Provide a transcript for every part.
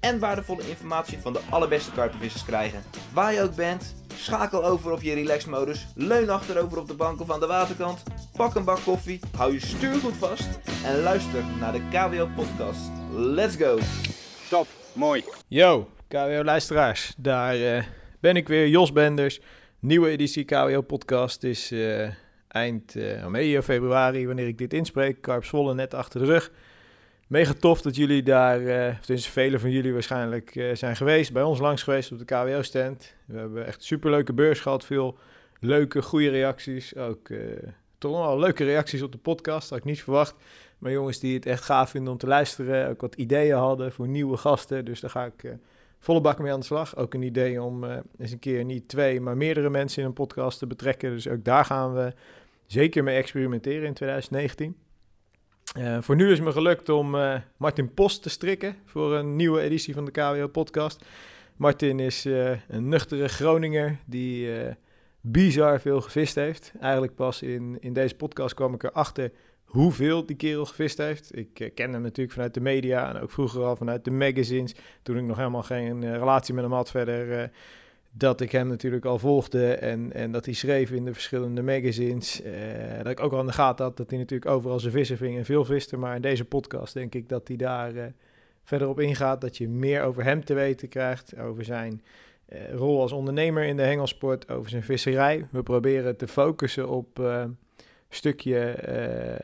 en waardevolle informatie van de allerbeste karpenvissers krijgen. Waar je ook bent, schakel over op je relaxmodus, leun achterover op de bank of aan de waterkant, pak een bak koffie, hou je stuur goed vast en luister naar de KWO podcast. Let's go! Top, mooi. Yo, KWO-luisteraars. Daar eh, ben ik weer, Jos Benders. Nieuwe editie KWO-podcast is eh, eind eh, medio februari, wanneer ik dit inspreek. Karp Zwolle net achter de rug. Mega tof dat jullie daar, eh of velen van jullie waarschijnlijk eh, zijn geweest. Bij ons langs geweest op de KWO-stand. We hebben echt superleuke beurs gehad. Veel leuke, goede reacties. Ook eh, toch wel leuke reacties op de podcast. Had ik niet verwacht. Maar jongens die het echt gaaf vinden om te luisteren. Ook wat ideeën hadden voor nieuwe gasten. Dus daar ga ik volle bak mee aan de slag. Ook een idee om eens een keer niet twee, maar meerdere mensen in een podcast te betrekken. Dus ook daar gaan we zeker mee experimenteren in 2019. Eh, voor nu is me gelukt om eh, Martin Post te strikken voor een nieuwe editie van de KWO-podcast. Martin is eh, een nuchtere Groninger die bizar veel gevist heeft. Eigenlijk pas in, in deze podcast kwam ik erachter hoeveel die kerel gevist heeft. Ik ken hem natuurlijk vanuit de media en ook vroeger al vanuit de magazines. Toen ik nog helemaal geen relatie met hem had verder. Dat ik hem natuurlijk al volgde en, en dat hij schreef in de verschillende magazines. eh, dat ik ook al in de gaten had dat hij natuurlijk overal zijn vissen ving en veel viste. Maar in deze podcast denk ik dat hij daar eh, verder op ingaat. Dat je meer over hem te weten krijgt. Over zijn eh, rol als ondernemer in de hengelsport. Over zijn visserij. We proberen te focussen op stukje,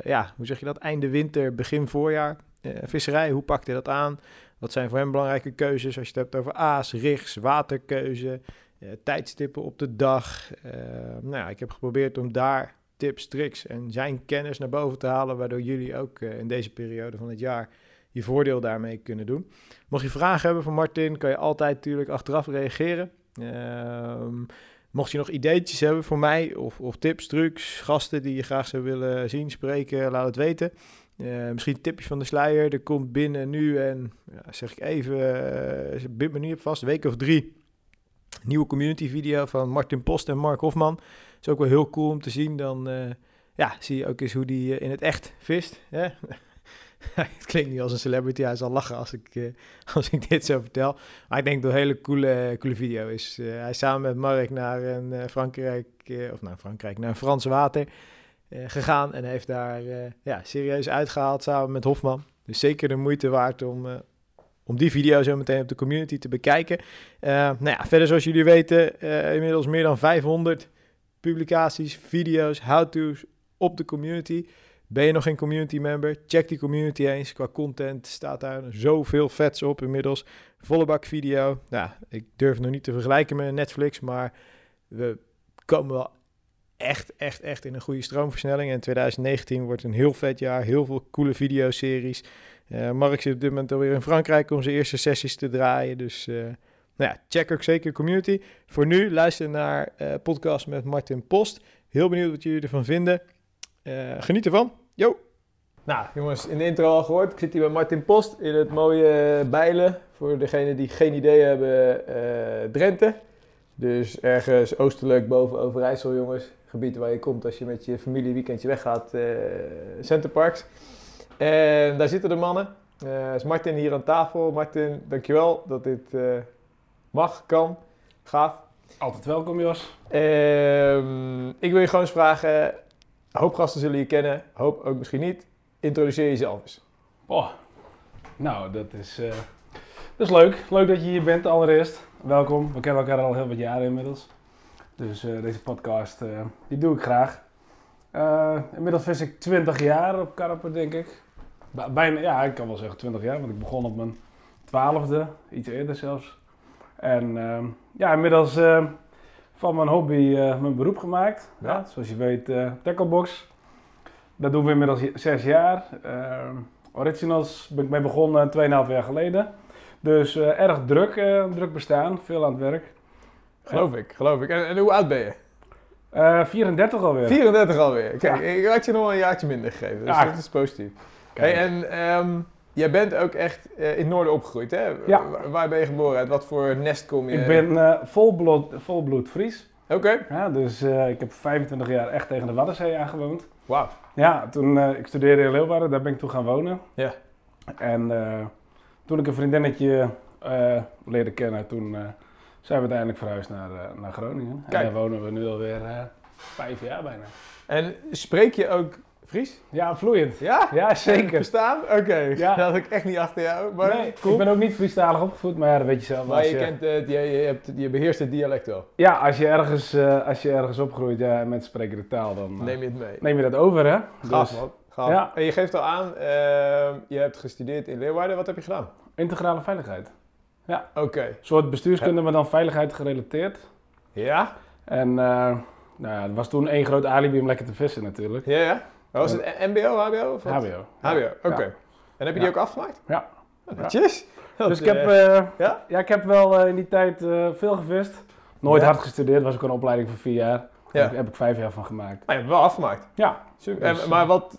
ja, hoe zeg je dat? Einde winter, begin voorjaar. Visserij, hoe pakt hij dat aan? Wat zijn voor hem belangrijke keuzes als je het hebt over aas, rigs, waterkeuze, eh, tijdstippen op de dag. Eh, nou ja, ik heb geprobeerd om daar tips, tricks en zijn kennis naar boven te halen, waardoor jullie ook eh, in deze periode van het jaar je voordeel daarmee kunnen doen. Mocht je vragen hebben van Martin, kan je altijd natuurlijk achteraf reageren. Ehm, mocht je nog ideetjes hebben voor mij, of, of tips, trucs, gasten die je graag zou willen zien, spreken, laat het weten. Eh, misschien een tipje van de sluier. Er komt binnen nu en ja, zeg ik even, uh, bind me nu op vast, week of drie. Nieuwe community video van Martin Post en Mark Hofman. Is ook wel heel cool om te zien. Dan uh, ja, zie je ook eens hoe die in het echt vist. Hè? het klinkt niet als een celebrity. Hij zal lachen als ik, als ik dit zo vertel. Maar ik denk dat het een hele coole, coole video is. Hij is samen met Mark naar een Frankrijk, of naar Frankrijk, naar een Frans water gegaan. En heeft daar ja, serieus uitgehaald samen met Hofman. Dus zeker de moeite waard om, om die video zo meteen op de community te bekijken. Nou ja, verder zoals jullie weten, inmiddels meer dan 500 publicaties, video's, how-to's op de community. Ben je nog geen community member? Check die community eens. Qua content staat daar zoveel vets op inmiddels. Volle bak video. Nou, ik durf nog niet te vergelijken met Netflix, maar we komen wel echt, echt, echt in een goede stroomversnelling. En 2019 wordt een heel vet jaar. Heel veel coole videoseries. Uh, Mark zit op dit moment alweer in Frankrijk om zijn eerste sessies te draaien. Dus uh, nou ja, check ook zeker community. Voor nu luister naar uh, podcast met Martin Post. Heel benieuwd wat jullie ervan vinden. geniet ervan. Yo! Nou jongens, in de intro al gehoord. Ik zit hier bij Martin Post in het mooie Bijlen. Voor degenen die geen idee hebben, Drenthe. Dus ergens oostelijk boven Overijssel jongens. Gebied waar je komt als je met je familie weekendje weggaat. Centerparks. En daar zitten de mannen. Uh, is Martin hier aan tafel. Martin, dankjewel dat dit uh, mag, kan. Gaaf. Altijd welkom, Jos. Uh, ik wil je gewoon eens vragen. Hoop gasten zullen je kennen, hoop ook misschien niet. Introduceer jezelf eens. Oh, nou, dat is, uh, dat is leuk. Leuk dat je hier bent allereerst. Welkom. We kennen elkaar al heel wat jaren inmiddels. Dus deze podcast, die doe ik graag. Uh, inmiddels vis ik 20 jaar op karpen, denk ik. Bijna, ja, ik kan wel zeggen 20 jaar, want ik begon op mijn twaalfde, iets eerder zelfs. En uh, ja, inmiddels van mijn hobby eh, mijn beroep gemaakt. Ja. Ja, zoals je weet, tacklebox. Dat doen we inmiddels zes jaar. Ehm, originals ben ik mee begonnen 2,5 jaar geleden. Dus eh, erg druk, eh, druk bestaan, veel aan het werk. Geloof ik, geloof ik. En, en hoe oud ben je? Eh 34 alweer. 34 alweer. Kijk, Ja. ik had je nog wel een jaartje minder gegeven. Dus Ja. dat is positief. Hey, en ehm, jij bent ook echt eh, in het noorden opgegroeid, hè? Ja. Waar, waar ben je geboren? Uit wat voor nest kom je? Ik ben eh volbloed, volbloed Fries. Oké, Ja, dus ik heb 25 jaar echt tegen de Waddenzee aangewoond. wauw. Ja, toen ik studeerde in Leeuwarden, daar ben ik toen gaan wonen. Ja. En toen ik een vriendinnetje leerde kennen, toen zijn we uiteindelijk verhuisd naar, eh, naar Groningen. Kijk. En daar wonen we nu alweer eh vijf jaar bijna. En spreek je ook Fries? Ja, vloeiend. Ja? Ja, zeker. Verstaan? Oké, Ja. dat had ik echt niet achter jou. Maar, Nee, cool. ik ben ook niet Friestalig opgevoed, maar ja, dat weet je zelf. Maar Als je, kent je, je, hebt, je beheerst het dialect wel. Ja, als je ergens, eh, als je ergens opgroeit ja, en mensen spreken de taal, dan Neem je het mee. neem je dat over, hè? Gaaf Dus man. Gaaf. Ja. En je geeft al aan, je hebt gestudeerd in Leeuwarden. Wat heb je gedaan? integrale veiligheid. Oké. Een soort bestuurskunde, maar dan veiligheid gerelateerd. Ja? En eh, nou ja, er was toen één groot alibi om lekker te vissen natuurlijk. Ja, ja. Was het MBO, HBO? Of wat? HBO. HBO, oké. Ja. En heb je Ja. die ook afgemaakt? Ja. Oh, Netjes. Dus ik heb, eh, eh, ja? ja? ik heb wel in die tijd veel gevist. Nooit Ja. hard gestudeerd, was ook een opleiding van vier jaar. Ja. Daar heb ik vijf jaar van gemaakt. Maar je hebt wel afgemaakt. Ja, Super. Dus, En- maar wat,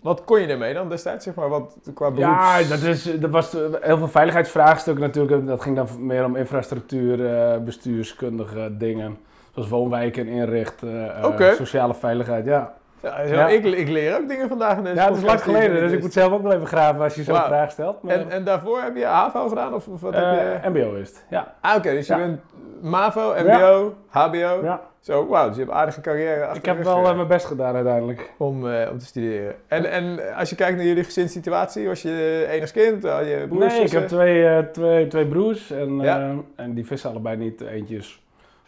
wat kon je ermee dan destijds? Zeg maar, wat, qua beroeps... ja dat, is, dat was eh, heel veel veiligheidsvraagstukken natuurlijk. Dat ging dan meer om infrastructuur, eh, bestuurskundige dingen. Zoals woonwijken inrichten, eh, sociale veiligheid, ja. Ja, zo, Ja. Ik, ik leer ook dingen vandaag in deze Ja, het is lang geleden, dus ik moet zelf ook wel even graven als je zo'n vraag stelt. Maar, En, en daarvoor heb je HAVO gedaan? Of, of wat heb je... eh, MBO is het, ja. Ah, oké. dus je Ja. bent MAVO, MBO, HBO. ja. Zo, wauw. Dus je hebt een aardige carrière achter Ik heb wel eh, eh, mijn best gedaan uiteindelijk. om, om te studeren. En, en als je kijkt naar jullie gezinssituatie, was je enig kind? Had je broers, Nee, ik heb twee, twee, twee broers en, en die vissen allebei niet. Eentje is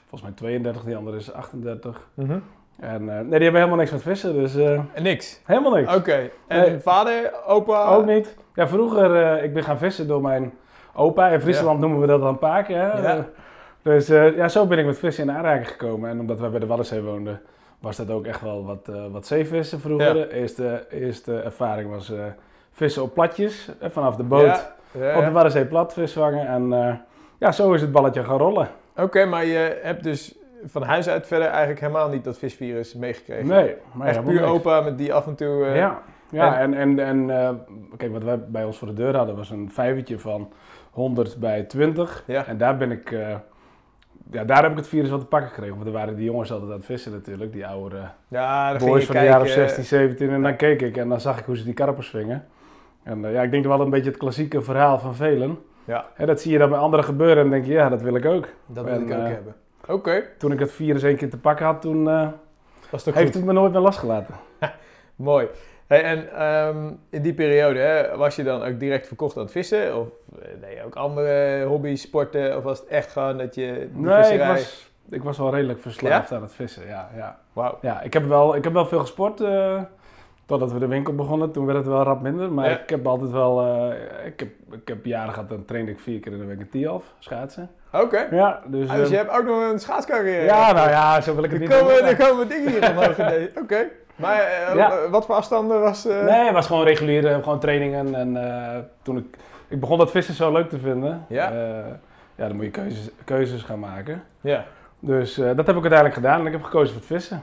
volgens mij 32, die andere is 38. Mhm. En eh, nee, die hebben helemaal niks met vissen, dus eh, En niks? helemaal niks. Oké. En Nee. vader, opa? Ook niet. Ja, vroeger, eh, ik ben gaan vissen door mijn opa. In Friesland noemen we dat dan paken. Hè? Ja. Dus ja, zo ben ik met vissen in aanraking gekomen. En omdat wij bij de Waddenzee woonden, was dat ook echt wel wat, wat zeevissen vroeger. Ja. De eerste, eerste ervaring was vissen op platjes, eh, vanaf de boot Ja, ja, op de. Waddenzee plat vis vangen. En ja, zo is het balletje gaan rollen. Oké, maar je hebt dus van huis uit verder eigenlijk helemaal niet dat visvirus meegekregen? Nee, maar Echt puur niks. opa met die af en toe... eh, Ja, ja en, en, en eh, kijk, wat wij bij ons voor de deur hadden was een vijvertje van 100 bij 20. Ja. En daar ben ik, eh, ja, daar heb ik het virus wat te pakken gekregen. Want er waren die jongens altijd aan het vissen natuurlijk, die oude Ja, boys van de jaren 16, 17. En dan keek ik en dan zag ik hoe ze die karpers vingen. En ja, ik denk wel een beetje het klassieke verhaal van velen. Ja, Hè, dat zie je dan bij anderen gebeuren en denk je, ja, dat wil ik ook. dat wil En, ik ook hebben. Oké, Toen ik het virus één keer te pakken had, toen eh, was toch heeft goed. het me nooit meer losgelaten. Mooi. Hey, en ehm, in die periode hè, was je dan ook direct verkocht aan het vissen? Of eh, nee, ook andere hobby's, sporten? Of was het echt gewoon dat je die Nee, ik visserij... was, ik was wel redelijk verslaafd aan het vissen. Ja, ja. Wauw. ja ik, heb wel, ik heb wel veel gesport. eh, totdat we de winkel begonnen. Toen werd het wel rap minder. Maar Ja. ik heb altijd wel... eh, ik, heb, ik heb jaren gehad, dan trainde ik vier keer in de week een schaatsen. Oké. Ja, dus... Ah, dus eh, je hebt ook nog een schaatscarrière. ja, nou ja, zo wil ik het Er niet komen, er komen dingen hier omhoog. Oké. Maar Ja. wat voor afstanden was... eh, Nee, het was gewoon reguliere, gewoon trainingen. En toen ik... Ik begon dat vissen zo leuk te vinden. Ja. Ja, dan moet je keuzes, keuzes gaan maken. Ja. Dus dat heb ik uiteindelijk gedaan. En ik heb gekozen voor het vissen.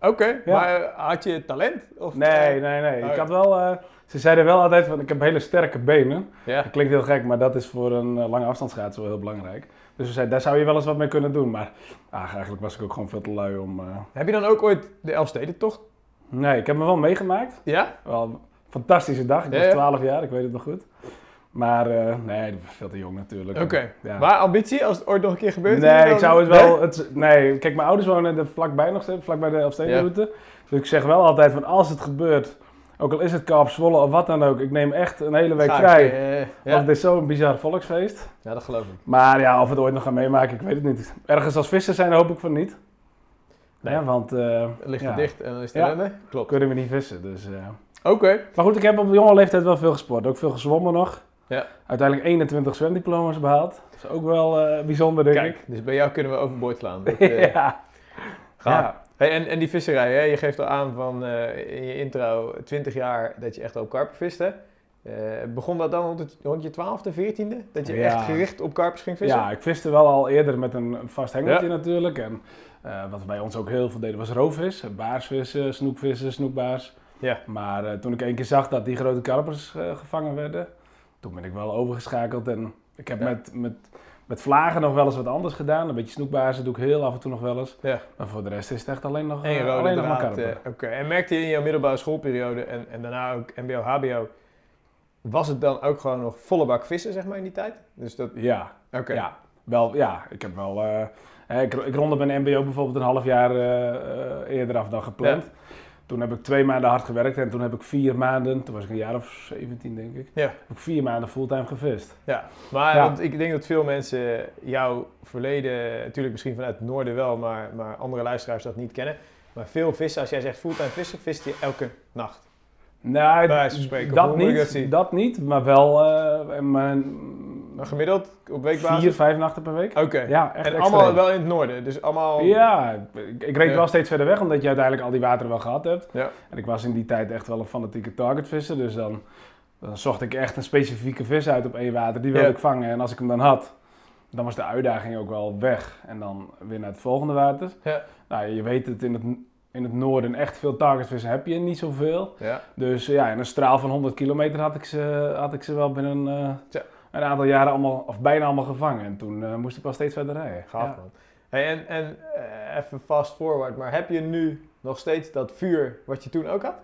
Oké, Ja. maar had je talent? Of, Nee, nee, nee. Oh, Ik ja. had wel, ze zeiden wel altijd van ik heb hele sterke benen. Ja. Dat klinkt heel gek, maar dat is voor een eh, lange afstandsschaatser wel heel belangrijk. Dus ze zeiden, daar zou je wel eens wat mee kunnen doen. Maar ah, eigenlijk was ik ook gewoon veel te lui om... eh, Heb je dan ook ooit de Elfstedentocht? Nee, ik heb me wel meegemaakt. Ja? Wel een fantastische dag. Ik Ja, was ja. 12 jaar, ik weet het nog goed. Maar eh, nee, veel te jong natuurlijk. Oké. Ja. Maar ambitie, als het ooit nog een keer gebeurt? Nee, ik zou het wel. Het, nee, kijk, mijn ouders wonen er vlakbij nog steeds, vlakbij de Elfstedenroute. Dus ik zeg wel altijd van als het gebeurt, ook al is het Kaap Zwolle of wat dan ook, ik neem echt een hele week vrij. eh, Want ja. het is zo'n bizar volksfeest. ja, dat geloof ik. Maar ja, of we het ooit nog gaan meemaken, ik weet het niet. Ergens als visser zijn hoop ik van niet. Nee. Ja, want eh Het ligt ja, er dicht en dan is het Ja. ellende. Klopt. kunnen we niet vissen. Dus, eh. Oké. Maar goed, ik heb op jonge leeftijd wel veel gesport. Ook veel gezwommen nog. Ja. Uiteindelijk 21 zwemdiploma's behaald. Dat is ook wel bijzonder, denk Kijk, ik. dus bij jou kunnen we overboord slaan. Dat, ja. gaaf. Hey, en, en die visserij, hè? je geeft al aan van eh, in je intro 20 jaar dat je echt op karpen vist. Hè? Eh, begon dat dan rond, je twaalfde, veertiende? Dat je Ja. echt gericht op karpers ging vissen? Ja, ik viste wel al eerder met een vast hengeltje natuurlijk. En eh, wat bij ons ook heel veel deden was roofvis. Baarsvissen, snoekvissen, snoekbaars. Ja. Maar toen ik één keer zag dat die grote karpers gevangen werden, toen ben ik wel overgeschakeld. En ik heb Ja. met, met, met vlagen nog wel eens wat anders gedaan. Een beetje snoekbaarsen doe ik heel af en toe nog wel eens. Ja. Maar voor de rest is het echt alleen nog, En eh, rode alleen nog maar eh, Oké, en merkte je in jouw middelbare schoolperiode en, en daarna ook mbo, hbo, was het dan ook gewoon nog volle bak vissen, zeg maar, in die tijd? Dus dat, Ja, oké. Ja, wel, ja, ik heb wel. eh, ik, ik ronde mijn MBO bijvoorbeeld een half jaar eerder af dan gepland. Toen heb ik twee maanden hard gewerkt en toen heb ik vier maanden, toen was ik een jaar of 17 denk ik, Ja. heb ik vier maanden fulltime gevist. Ja, maar Ja. want ik denk dat veel mensen jouw verleden, natuurlijk misschien vanuit het noorden wel, maar, maar andere luisteraars dat niet kennen. Maar veel vissen, als jij zegt fulltime vissen, vist je elke nacht. Nou, van spreken, dat niet, dat niet, maar wel eh, mijn gemiddeld op weekbasis? vier, vijf nachten per week. Oké. Ja, echt En extreem. allemaal wel in het noorden, dus allemaal... Ja, ik, ik reed Ja. wel steeds verder weg, omdat je uiteindelijk al die wateren wel gehad hebt. Ja. En ik was in die tijd echt wel een fanatieke targetvisser, dus dan, dan zocht ik echt een specifieke vis uit op één water. Die wilde Ja. ik vangen en als ik hem dan had, dan was de uitdaging ook wel weg. En dan weer naar het volgende water. Ja. Nou, je weet het, in het, in het noorden echt veel targetvissen heb je niet zoveel. Ja. Dus ja, in een straal van 100 kilometer had ik ze, had ik ze wel binnen Tja. Een aantal jaren allemaal, of bijna allemaal gevangen. En toen eh, moest ik wel steeds verder rijden. Gaaf Ja. man. Hey, en en eh, even fast forward, maar heb je nu nog steeds dat vuur wat je toen ook had?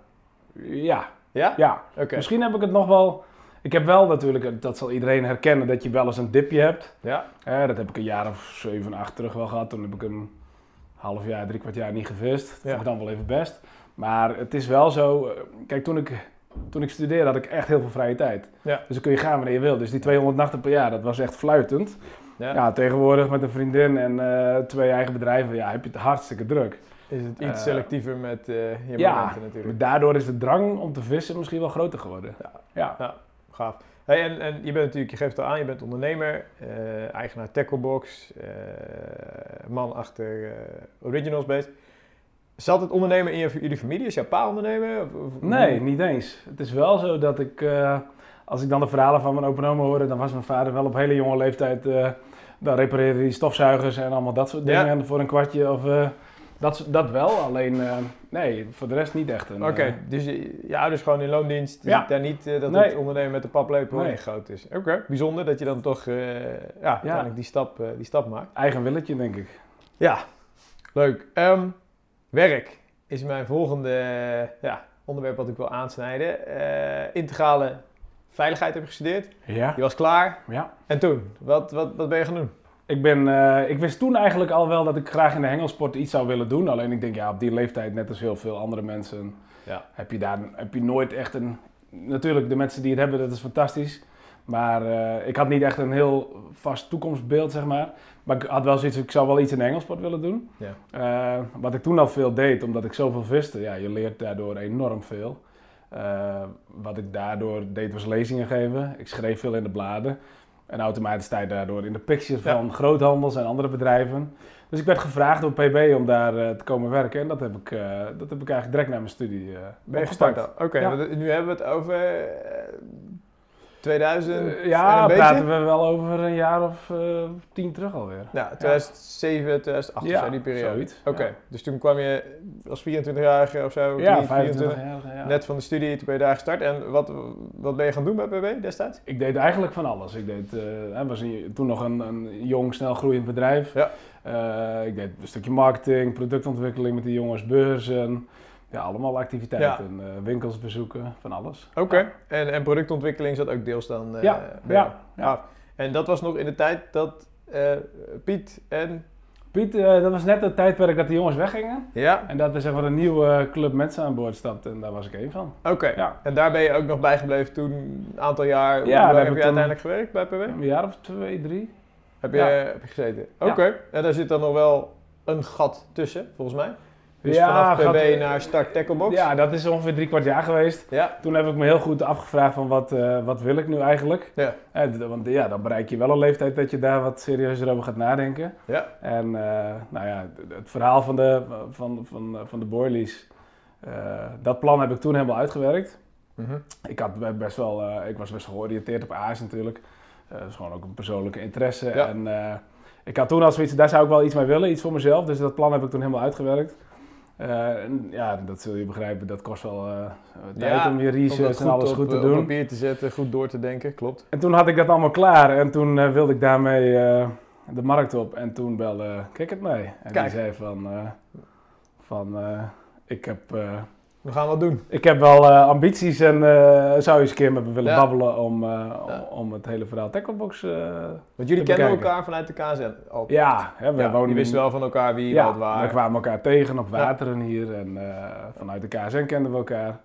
Ja, Ja? ja. Oké. Misschien heb ik het nog wel. Ik heb wel natuurlijk, dat zal iedereen herkennen, dat je wel eens een dipje hebt. Ja. Hè, dat heb ik een jaar of 7, 8 terug wel gehad. Toen heb ik een half jaar, drie kwart jaar niet gevist. Dat Ja. vond ik dan wel even best. Maar het is wel zo. eh, Kijk, toen ik, toen ik studeerde had ik echt heel veel vrije tijd. Ja. Dus dan kun je gaan wanneer je wil. Dus die 200 nachten per jaar, dat was echt fluitend. Ja. Ja, tegenwoordig met een vriendin en eh, twee eigen bedrijven, ja, heb je het hartstikke druk. Is het iets Eh, selectiever met eh, je ja, momenten natuurlijk. Daardoor is de drang om te vissen misschien wel groter geworden. Ja. ja. Gaaf. Hey, en, en je bent natuurlijk, je geeft het al aan, je bent ondernemer, eigenaar Tacklebox, man achter Originals Base. Zat het ondernemen in jullie familie? Is jouw pa ondernemer? Of, of- Nee, niet eens. Het is wel zo dat ik, eh, als ik dan de verhalen van mijn open en oma hoorde, dan was mijn vader wel op hele jonge leeftijd, eh, dan repareerde hij stofzuigers en allemaal dat soort Ja. dingen voor een kwartje. Of, eh, dat, dat wel, alleen nee, voor de rest niet echt. Oké, dus je, ouders gewoon in loondienst, die Ja. daar niet dat Nee. het ondernemen met de paplepel Nee. in groot is. Oké, bijzonder dat je dan toch ja, uiteindelijk die stap, die stap maakt. eigen willetje, denk ik. Ja, leuk. Ehm, werk is mijn volgende eh, ja, onderwerp wat ik wil aansnijden. Eh, integrale veiligheid heb je gestudeerd. Ja. Je was klaar. ja. En toen? Wat, wat, wat ben je gaan doen? Ik, ben, eh, ik wist toen eigenlijk al wel dat ik graag in de hengelsport iets zou willen doen. Alleen ik denk, ja, op die leeftijd, net als heel veel andere mensen, Ja. heb je daar heb je nooit echt een... Natuurlijk, de mensen die het hebben, dat is fantastisch. Maar ik had niet echt een heel vast toekomstbeeld, zeg maar. Maar ik had wel zoiets, ik zou wel iets in de hengelsport willen doen. Ja. Eh, wat ik toen al veel deed, omdat ik zoveel viste, ja, je leert daardoor enorm veel. Eh, wat ik daardoor deed was lezingen geven. Ik schreef veel in de bladen. En automatisch sta je daardoor in de pictures Ja. van groothandels en andere bedrijven. Dus ik werd gevraagd door PB om daar eh, te komen werken. En dat heb ik, dat heb ik eigenlijk direct na mijn studie eh Ben je gestart? Oké, Ja. nu hebben we het over 2000 Eh, en ja, beetje? praten we wel over een jaar of eh, tien terug alweer. Ja, 2007, 2008 of Ja, zo, die periode. Oké, ja. dus toen kwam je als 24-jarige of zo, Ja, 23, 25 jaar. Ja. net van de studie, toen ben je daar gestart. En wat, wat ben je gaan doen bij PB destijds? Ik deed eigenlijk van alles. Ik deed, hè, was toen nog een, een jong, snel groeiend bedrijf. Ja. Ik deed een stukje marketing, productontwikkeling met de jongens, beurzen. Ja, allemaal activiteiten. eh, winkels bezoeken, van alles. Oké, en, en productontwikkeling zat ook deels dan eh, Ja, bij jou? ja, ja. Gaaf. En dat was nog in de tijd dat eh, Piet en... Piet, dat was net het tijdperk dat de jongens weggingen. Ja, En dat er zeg maar een nieuwe club mensen aan boord stapte. En daar was ik één van. oké. Ja. En daar ben je ook nog bijgebleven toen, een aantal jaar. Hoe Ja, lang heb je uiteindelijk gewerkt bij PB? Een jaar of twee, drie. Heb je, Ja. heb je gezeten? Ja. Oké, en daar zit dan nog wel een gat tussen, volgens mij. Dus Ja, vanaf PB gat- naar Start Tacklebox? Ja, dat is ongeveer drie kwart jaar geweest. Ja, Toen heb ik me heel goed afgevraagd van wat, eh, wat wil ik nu eigenlijk? Ja. Eh, want ja, dan bereik je wel een leeftijd dat je daar wat serieuzer over gaat nadenken. ja. En eh, nou ja, het verhaal van de, van, van, van de boilies, eh, dat plan heb ik toen helemaal uitgewerkt. Mhm. Ik, had be- best wel, eh, ik was best wel georiënteerd op Azië natuurlijk. Eh, dat is gewoon ook een persoonlijke interesse. Ja. En eh, ik had toen al zoiets, daar zou ik wel iets mee willen, iets voor mezelf. Dus dat plan heb ik toen helemaal uitgewerkt. Eh, en ja, dat zul je begrijpen, dat kost wel eh, tijd Ja, om je research en alles op, goed te eh, doen. Op papier te zetten, goed door te denken, klopt. En toen had ik dat allemaal klaar en toen wilde ik daarmee de markt op. En toen belde Kik het mee. En Kijk. die zei van, van ik, heb, We gaan wat doen. ik heb wel eh, ambities en eh, zou je eens een keer met me willen Ja. babbelen om, eh, Ja. om, om het hele verhaal Tacklebox... Want jullie kennen bekijken. elkaar vanuit de KZ al. ja, hè, we Ja, wonen die wisten wel van elkaar wie wat waar. we kwamen elkaar tegen op wateren hier en vanuit de KSN kenden we elkaar.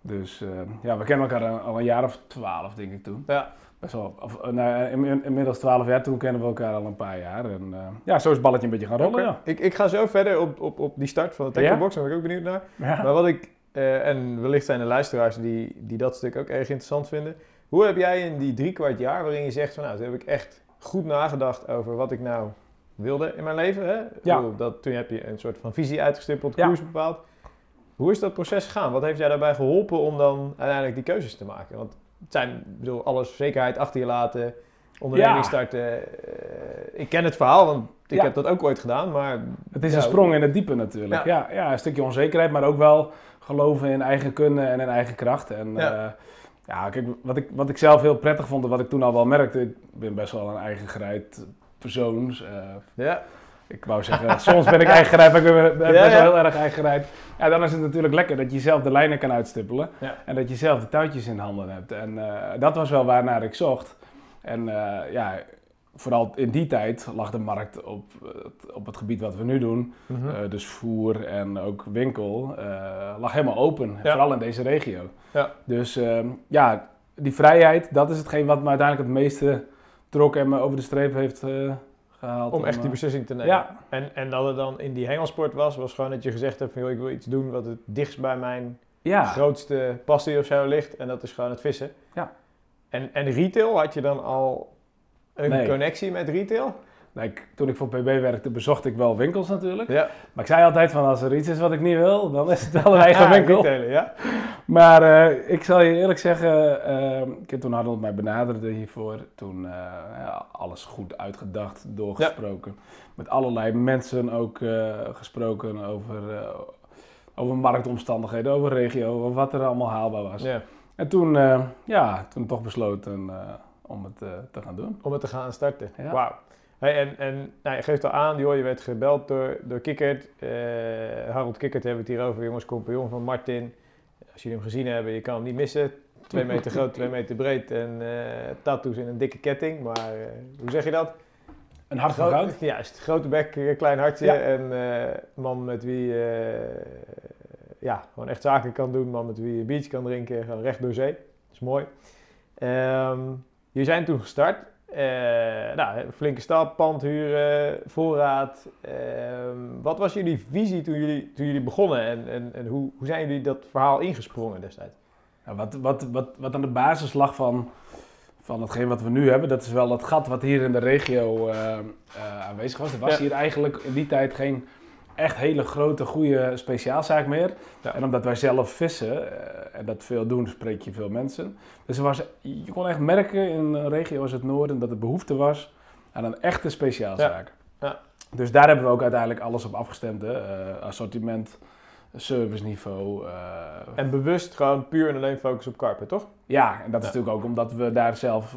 Dus ja, we kennen elkaar al- al een jaar of twaalf denk ik toen. Ja. Best wel, of, eh, nou, in- inmiddels twaalf jaar, toen kennen we elkaar al een paar jaar. En eh, ja, zo is het balletje een beetje gaan rollen. Ik, ik ga zo verder op, op, op die start van de? Tacklebox, daar ben ik ook benieuwd naar. ja. Maar wat ik, eh, en wellicht zijn er luisteraars die, die dat stuk ook erg interessant vinden. Hoe heb jij in die drie kwart jaar waarin je zegt van nou, toen heb ik echt goed nagedacht over wat ik nou wilde in mijn leven. Hè? Ja. Dat, toen heb je een soort van visie uitgestippeld, Ja. koers bepaald. Hoe is dat proces gegaan? Wat heeft jij daarbij geholpen om dan uiteindelijk die keuzes te maken? Want zijn, ik bedoel, alles zekerheid achter je laten, onderneming Ja. starten. eh, ik ken het verhaal, want ik Ja. heb dat ook ooit gedaan, maar... Het is een sprong in het diepe natuurlijk. Ja. Ja, een stukje onzekerheid, maar ook wel geloven in eigen kunnen en in eigen kracht. En Ja. ja, ja kijk, wat ik, wat ik zelf heel prettig vond en wat ik toen al wel merkte, ik ben best wel een eigen gereid persoon. eh, Ja, Ik wou zeggen, soms ben ik eigenrijd, maar ik ben best wel heel erg eigenrijd. Ja, dan is het natuurlijk lekker dat je zelf de lijnen kan uitstippelen. En dat je zelf de touwtjes in handen hebt. En eh, dat was wel waarnaar ik zocht. En eh, ja, vooral in die tijd lag de markt op, het- op het gebied wat we nu doen. Mhm. eh, dus voer en ook winkel, lag helemaal open. Ja. Vooral in deze regio. Ja. Dus ehm, ja, die vrijheid, dat is hetgeen wat me uiteindelijk het meeste trok en me over de streep heeft gehaald. om echt die eh, beslissing te nemen. Ja, En, en dat het dan in die hengelsport was, was gewoon dat je gezegd hebt van joh, ik wil iets doen wat het dichtst bij mijn ja. grootste passie of zo ligt. En dat is gewoon het vissen. Ja. En, en retail, had je dan al een Nee. connectie met retail? Nou, ik- toen ik voor PB werkte, bezocht ik wel winkels natuurlijk. Ja. Maar ik zei altijd van als er iets is wat ik niet wil, dan is het wel een eigen winkel. ja. Maar eh, ik zal je eerlijk zeggen, heb toen Arnold mij benaderde hiervoor. Toen eh, ja, alles goed uitgedacht, doorgesproken. Met allerlei mensen ook eh, gesproken over, over marktomstandigheden, over regio, over wat er allemaal haalbaar was. ja. En toen, ja, toen toch besloten om het te gaan doen. Om het te gaan starten. Wauw. Hey, en en nou, je geeft al aan, joh, je werd gebeld door, door Kikkert. Eh, Harold Kikkert hebben we het hier over, jongens, compagnon van Martin. Als jullie hem gezien hebben, je kan hem niet missen. Twee meter groot, twee meter breed en eh tattoos in een dikke ketting. Maar eh, hoe zeg je dat? Een hart van goud. Juist, grote bek, klein hartje. Ja. En man met wie je ja, gewoon echt zaken kan doen. Man met wie je beach kan drinken. Gewoon recht door zee. Dat is mooi. Ehm jullie zijn toen gestart. Eh, nou, flinke stap, pand huren, voorraad. Ehm, wat was jullie visie toen jullie, toen jullie begonnen? En, en, en hoe, hoe zijn jullie dat verhaal ingesprongen destijds? Ja, wat, wat, wat, wat aan de basis lag van, van hetgeen wat we nu hebben, dat is wel dat gat wat hier in de regio eh, eh, aanwezig was. Er was Ja. hier eigenlijk in die tijd geen echt hele grote, goede speciaalzaak meer. Ja. En omdat wij zelf vissen eh, en dat veel doen, spreek je veel mensen. Dus er was, je kon echt merken in een regio als het noorden dat er behoefte was aan een echte speciaalzaak. Ja. Ja. Dus daar hebben we ook uiteindelijk alles op afgestemd. Hè. Eh, assortiment, serviceniveau. eh, En bewust gewoon puur en alleen focus op karpen, toch? ja, en dat is Ja. natuurlijk ook omdat we daar zelf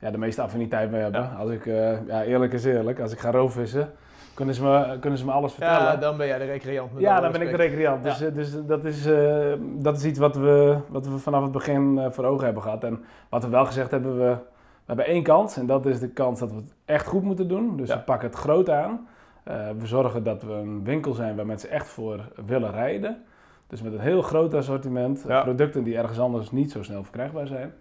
ja, de meeste affiniteit mee hebben. Als ik, ja, eerlijk is eerlijk, als ik ga roofvissen, kunnen ze me, kunnen ze me alles vertellen. Ja, dan ben jij de recreant. met Ja, dan ben ik de recreant. Dus, eh, dus dat, is, eh, dat is iets wat we, wat we vanaf het begin eh, voor ogen hebben gehad. En wat we wel gezegd hebben, we, we hebben één kans. En dat is de kans dat we het echt goed moeten doen. Dus Ja. we pakken het groot aan. We zorgen dat we een winkel zijn waar mensen echt voor willen rijden. Dus met een heel groot assortiment. Ja. Producten die ergens anders niet zo snel verkrijgbaar zijn.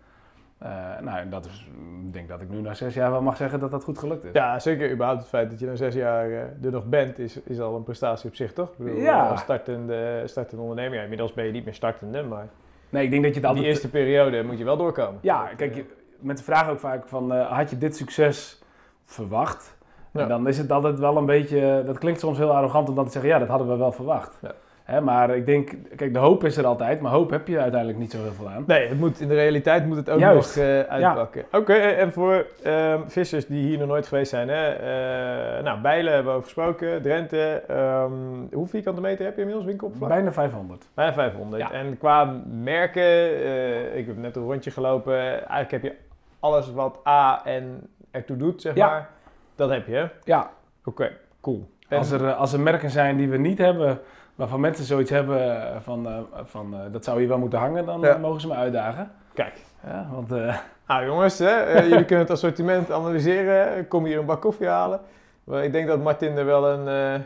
Eh, nou, dat is, ik denk dat ik nu na zes jaar wel mag zeggen dat dat goed gelukt is. Ja, zeker überhaupt het feit dat je na zes jaar eh, er nog bent, is, is al een prestatie op zich, toch? Ik bedoel, Ja. Als startende, startende ondernemer, ja, inmiddels ben je niet meer startende, maar Nee, ik denk dat je het die altijd... eerste periode moet je wel doorkomen. Ja, kijk, je- met de vraag ook vaak van, eh, had je dit succes verwacht? Ja. En dan is het altijd wel een beetje, dat klinkt soms heel arrogant om dan te zeggen, ja, dat hadden we wel verwacht. Ja. Hè, maar ik denk, kijk, de hoop is er altijd, maar hoop heb je uiteindelijk niet zo heel veel aan. Nee, het moet, in de realiteit moet het ook Juist. nog eh, uitpakken. Oké, en voor ehm, vissers die hier nog nooit geweest zijn, hè, eh, nou, Bijlen hebben we over gesproken, Drenthe. ehm, hoe vierkante meter heb je inmiddels winkeloppervlak? Bijna 500. Bijna 500. Ja. En qua merken, eh, ik heb net een rondje gelopen, eigenlijk heb je alles wat A en ertoe doet, zeg Ja. maar. Dat heb je? Ja, Oké, cool. En- als er, eh, als er merken zijn die we niet hebben, waarvan mensen zoiets hebben eh, van, eh, van eh, dat zou hier wel moeten hangen, dan Ja. mogen ze me uitdagen. Kijk. Ja, want eh, Nou jongens, hè, jullie kunnen het assortiment analyseren. Kom hier een bak koffie halen. Maar ik denk dat Martin er wel een eh,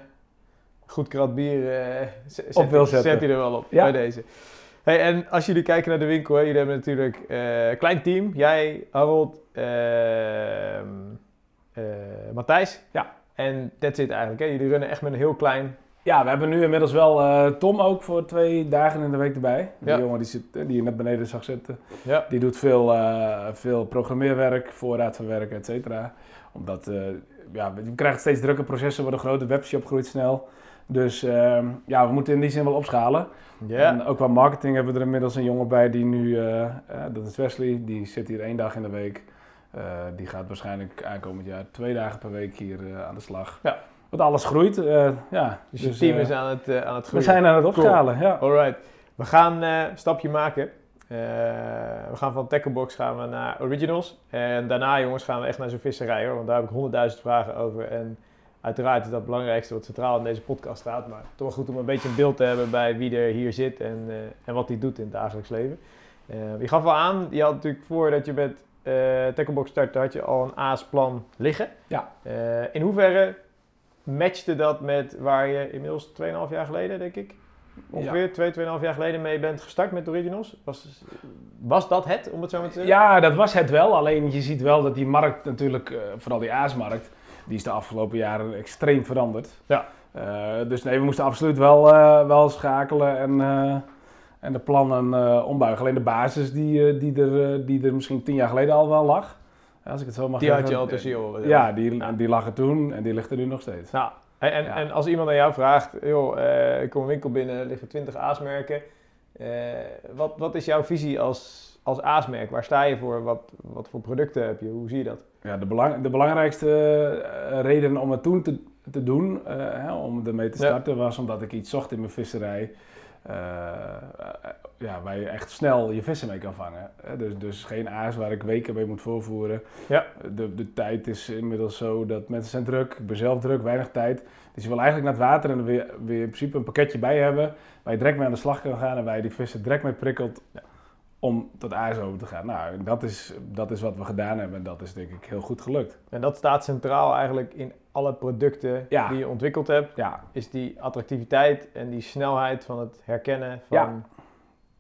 goed krat bier eh, zet, Op wil zetten. Zet hij er wel op Ja. bij deze. Hey, en als jullie kijken naar de winkel, hè, jullie hebben natuurlijk eh, een klein team. Jij, Harold, ehm, eh, Matthijs. Ja. En dat zit eigenlijk. Hè. Jullie runnen echt met een heel klein... ja, we hebben nu inmiddels wel eh, Tom ook voor twee dagen in de week erbij. Die Ja. jongen die, zit, eh, die je net beneden zag zitten. Ja. Die doet veel, eh, veel programmeerwerk, voorraadverwerken, et cetera. Omdat, eh, ja, we krijgen steeds drukke processen, worden grote webshop groeit snel. Dus ehm, ja, we moeten in die zin wel opschalen. En ook qua marketing hebben we er inmiddels een jongen bij die nu, dat is Wesley, die zit hier één dag in de week. Die gaat waarschijnlijk aankomend jaar twee dagen per week hier aan de slag. Ja. Want alles groeit, eh, ja. Dus je team eh, is aan het, eh, aan het We groeien. zijn aan het opschalen, ja. Alright. We gaan een stapje maken. We gaan van Tacklebox gaan we naar Originals. En daarna, jongens, gaan we echt naar zo'n visserij hoor. Want daar heb ik honderdduizend vragen over. En uiteraard is dat het belangrijkste wat centraal in deze podcast staat. Maar toch goed om een beetje een beeld te hebben bij wie er hier zit en, en wat hij doet in het dagelijks leven. Eh, je gaf wel aan, je had natuurlijk voordat je met eh Tacklebox startte, had je al een AAS-plan liggen. Ja. In hoeverre matchte dat met waar je inmiddels 2,5 jaar geleden, denk ik, ongeveer 2, 2,5 jaar geleden mee bent gestart met Originals? Was, was dat het, om het zo maar te zeggen? Ja, dat was het wel. Alleen je ziet wel dat die markt natuurlijk, eh, vooral die aasmarkt, die is de afgelopen jaren extreem veranderd. Ja. Eh, dus nee, we moesten absoluut wel, eh, wel schakelen en, en de plannen ombuigen. Alleen de basis die, die, er, die er misschien tien jaar geleden al wel lag, als ik het zo mag Die had je al tussen je oren. Ja, die, Ja. die lag er toen en die ligt er nu nog steeds. Nou, en, en, Ja. en als iemand aan jou vraagt, joh, eh, ik kom een winkel binnen, er liggen 20 aasmerken. Eh, wat, wat is jouw visie als, als aasmerk? Waar sta je voor? Wat, wat voor producten heb je? Hoe zie je dat? Ja, de, belang, de belangrijkste eh, reden om het toen te, te doen, hè, om ermee te Ja. starten, was omdat ik iets zocht in mijn visserij. Eh, eh, ja, waar je echt snel je vissen mee kan vangen. Hè, dus, dus geen aas waar ik weken mee moet voorvoeren. Ja. De, de tijd is inmiddels zo dat mensen zijn druk. Ik ben zelf druk, weinig tijd. Dus je wil eigenlijk naar het water en wil je in principe een pakketje bij hebben. Waar je direct mee aan de slag kan gaan en waar je die vissen direct mee prikkelt. Om tot aas over te gaan. Nou, dat is, dat is wat we gedaan hebben en dat is denk ik heel goed gelukt. En dat staat centraal eigenlijk in alle producten Ja. die je ontwikkeld hebt. Ja, Is die attractiviteit en die snelheid van het herkennen van Ja.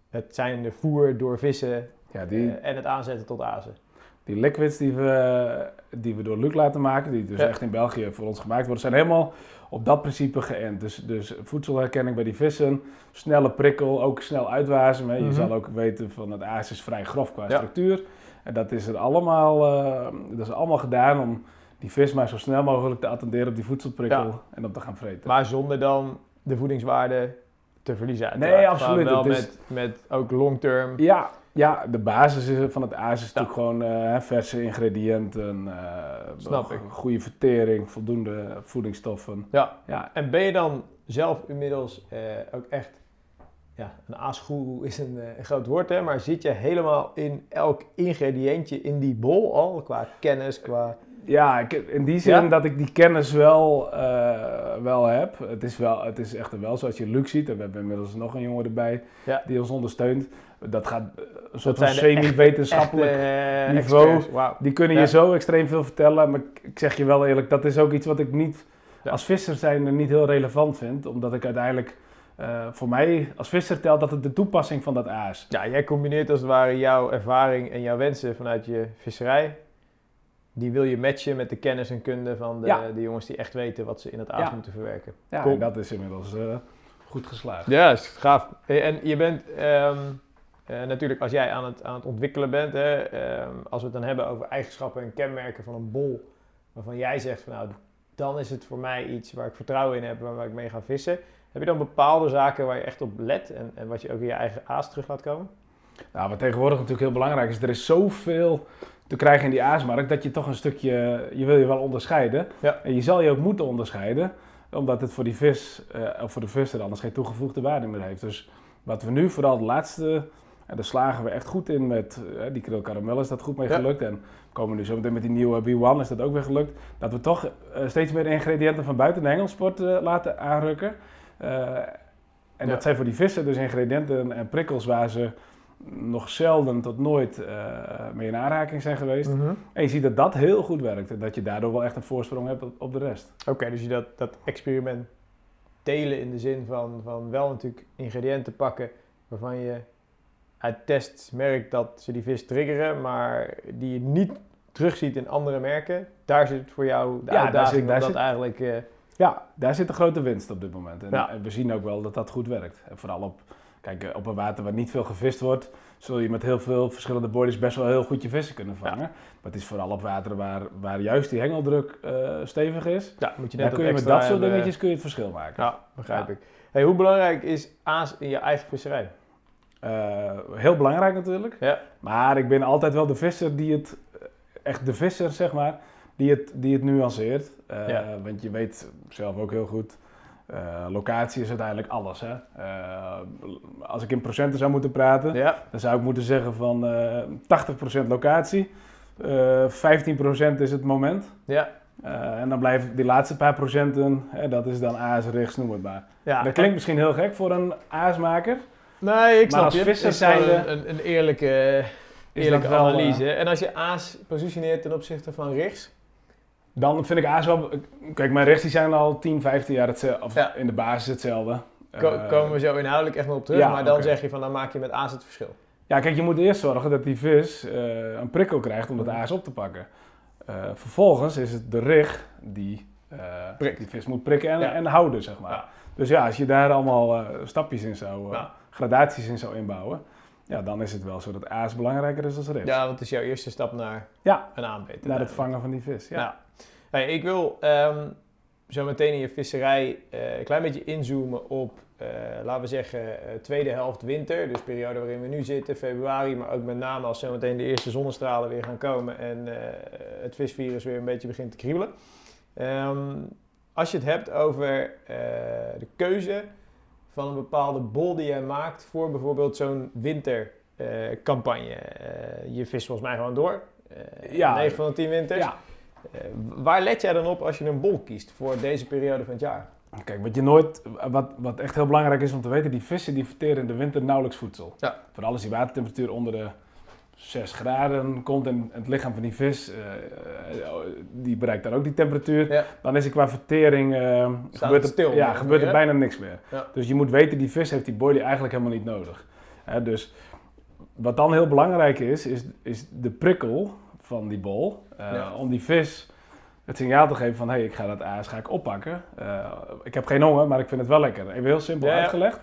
het zijnde voer door vissen ja die, eh, en het aanzetten tot azen. die liquids die we, die we door Luc laten maken, die dus echt in België voor ons gemaakt worden, zijn helemaal op dat principe geënt. Dus, dus voedselherkenning bij die vissen, snelle prikkel, ook snel uitwasemen. Je Mhm. zal ook weten van het aas is vrij grof qua structuur. En dat is er allemaal, eh, dat is allemaal gedaan om die vis maar zo snel mogelijk te attenderen op die voedselprikkel Ja. en op te gaan vreten. Maar zonder dan de voedingswaarde te verliezen. Nee, absoluut. Wel is- met, met ook long-term. Ja, ja, de basis is, van het aas is Ja. natuurlijk gewoon eh, verse ingrediënten, eh, goede vertering, voldoende voedingsstoffen. Ja. Ja, En ben je dan zelf inmiddels eh, ook echt... Ja, een aasgoeroe is een, een groot woord, hè, maar zit je helemaal in elk ingrediëntje in die bol al? Qua kennis, qua... ja ik, in die zin Ja? dat ik die kennis wel, eh, wel heb. Het is, wel, het is echter wel zoals je Luc ziet, en we hebben inmiddels nog een jongen erbij Ja. die ons ondersteunt. Dat gaat eh, een soort van semi-wetenschappelijk. Eh, niveau. Wauw. Die kunnen Ja. je zo extreem veel vertellen, maar ik, zeg je wel eerlijk, dat is ook iets wat ik niet als visser zijn niet heel relevant vind. Omdat ik uiteindelijk, voor mij als visser telt dat het de toepassing van dat aas. Ja, jij combineert als het ware jouw ervaring en jouw wensen vanuit je visserij. Die wil je matchen met de kennis en kunde van de, Ja. de jongens die echt weten wat ze in het aas Ja. moeten verwerken. Ja, Cool. en dat is inmiddels eh, goed geslaagd. Ja, is gaaf. En je bent ehm, eh, natuurlijk als jij aan het, aan het ontwikkelen bent, hè, ehm, als we het dan hebben over eigenschappen en kenmerken van een bol, waarvan jij zegt van nou, dan is het voor mij iets waar ik vertrouwen in heb, waar ik mee ga vissen. Heb je dan bepaalde zaken waar je echt op let en, en wat je ook in je eigen aas terug laat komen? Nou, wat tegenwoordig natuurlijk heel belangrijk is, er is zoveel te krijgen in die aasmarkt dat je toch een stukje, je wil je wel onderscheiden. Ja. En je zal je ook moeten onderscheiden, omdat het voor die vis, eh, of voor de visser anders geen toegevoegde waarde meer heeft. Dus wat we nu vooral de laatste, en daar slagen we echt goed in met eh, die krill karamel is dat goed mee Ja. gelukt. En komen nu zo meteen met die nieuwe B1 is dat ook weer gelukt. Dat we toch eh, steeds meer ingrediënten van buiten de hengelsport eh, laten aanrukken. Eh, en Ja. dat zijn voor die vissen dus ingrediënten en prikkels waar ze nog zelden tot nooit eh, mee in aanraking zijn geweest. En je ziet dat dat heel goed werkt en dat je daardoor wel echt een voorsprong hebt op, de rest. Oké, dus je dat, dat experiment telen in de zin van, van wel natuurlijk ingrediënten pakken waarvan je uit tests merkt dat ze die vis triggeren, maar die je niet terugziet in andere merken. Daar zit voor jou de Ja, daar uitdaging zit- daar om dat zit- eigenlijk... eh, Ja, daar zit de grote winst op dit moment. En, Ja. en we zien ook wel dat dat goed werkt. En vooral op, kijk, eh, op een water waar niet veel gevist wordt, zul je met heel veel verschillende boilies best wel heel goed je vissen kunnen vangen. Maar het is vooral op water waar, waar juist die hengeldruk eh, stevig is. ja, moet je Daar net kun wat je met dat soort hebben. dingetjes kun je het verschil maken. Ja, begrijp Ja. ik. Hey, hoe belangrijk is aas in je eigen visserij? Eh, heel belangrijk natuurlijk. Ja. Maar ik ben altijd wel de visser die het, eh, echt de visser zeg maar, die het, die het nuanceert. Eh, Ja. Want je weet zelf ook heel goed, eh, locatie is uiteindelijk alles. Hè? Eh, als ik in procenten zou moeten praten, Ja, dan zou ik moeten zeggen van eh 80% locatie, eh 15% is het moment. ja. En dan blijven die laatste paar procenten, hè, dat is dan aas, richts, noem het maar. ja. dat klinkt misschien heel gek voor een aasmaker. Nee, ik snap als je. visser zijnde- een, een, een eerlijke, eerlijke wel, analyse. En als je aas positioneert ten opzichte van richts, Dan vind ik aas wel... Kijk, mijn rechts die zijn al 10, 15 jaar hetzelfde. Of Ja. in de basis hetzelfde. ko- Eh, komen we zo inhoudelijk echt nog op terug. ja, maar dan zeg je van, dan maak je met aas het verschil. Ja, kijk, je moet eerst zorgen dat die vis eh, een prikkel krijgt om dat aas op te pakken. Eh, vervolgens is het de rig die Prikt. die vis moet prikken en, Ja. en houden, zeg maar. Ja. Dus ja, als je daar allemaal stapjes in zou... gradaties in zou inbouwen... Ja, dan is het wel zo dat aas belangrijker is dan richt. Ja, want het is jouw eerste stap naar Ja, een aanbeter. naar het vangen van die vis. Ja. Hey, ik wil ehm, zo meteen in je visserij eh, een klein beetje inzoomen op, eh, laten we zeggen, eh, tweede helft winter. Dus periode waarin we nu zitten, februari. Maar ook met name als zo meteen de eerste zonnestralen weer gaan komen en het visvirus weer een beetje begint te kriebelen. Ehm, als je het hebt over de keuze van een bepaalde bol die jij maakt voor bijvoorbeeld zo'n wintercampagne. Eh, je vist volgens mij gewoon door. Eh Ja. 9 van de 10 winters. Ja. Eh, waar let jij dan op als je een bol kiest voor deze periode van het jaar? Kijk, wat je nooit, wat, wat echt heel belangrijk is om te weten, die vissen die verteren in de winter nauwelijks voedsel. Ja. Vooral als die watertemperatuur onder de 6 graden komt en het lichaam van die vis, eh, eh, die bereikt dan ook die temperatuur, Ja. dan is er qua vertering, eh, gebeurt, het er, stil, ja, gebeurt er bijna niks meer. Ja. Dus je moet weten, die vis heeft die boilie eigenlijk helemaal niet nodig. Hè, dus wat dan heel belangrijk is, is, is de prikkel van die bol, Ja. om die vis het signaal te geven van hé, hey, ik ga dat aas ga ik oppakken. Ik heb geen honger, maar ik vind het wel lekker. Even heel simpel uitgelegd.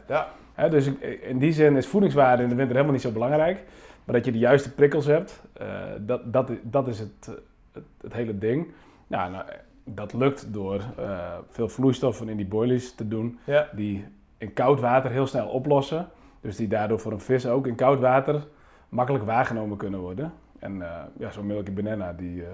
Hè, dus ik- in die zin is voedingswaarde in de winter helemaal niet zo belangrijk. Maar dat je de juiste prikkels hebt, eh, dat, dat, dat is het, het, het hele ding. Ja, nou, dat lukt door eh, veel vloeistoffen in die boilies te doen, Ja. die in koud water heel snel oplossen. Dus die daardoor voor een vis ook in koud water makkelijk waargenomen kunnen worden. En eh, ja, zo'n Milky Banana, die,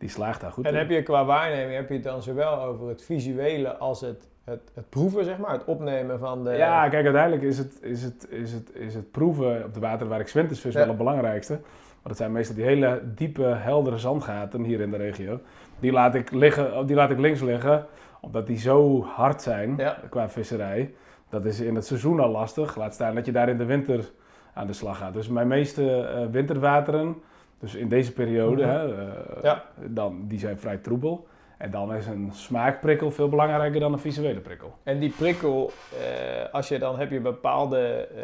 die slaagt daar goed En in. heb je qua waarneming, heb je het dan zowel over het visuele als het, het, het proeven, zeg maar, het opnemen van de... Ja, kijk, uiteindelijk is het, is het, is het, is het proeven op de water waar ik zwinters vis Ja. wel het belangrijkste. Maar dat zijn meestal die hele diepe, heldere zandgaten hier in de regio. Die laat ik, liggen, oh, die laat ik links liggen, omdat die zo hard zijn Ja. qua visserij. Dat is in het seizoen al lastig. Laat staan dat je daar in de winter aan de slag gaat. Dus mijn meeste eh, winterwateren, dus in deze periode, Mhm. hè, eh, Ja. dan, die zijn vrij troebel. En dan is een smaakprikkel veel belangrijker dan een visuele prikkel. En die prikkel, eh, als je dan heb je bepaalde eh,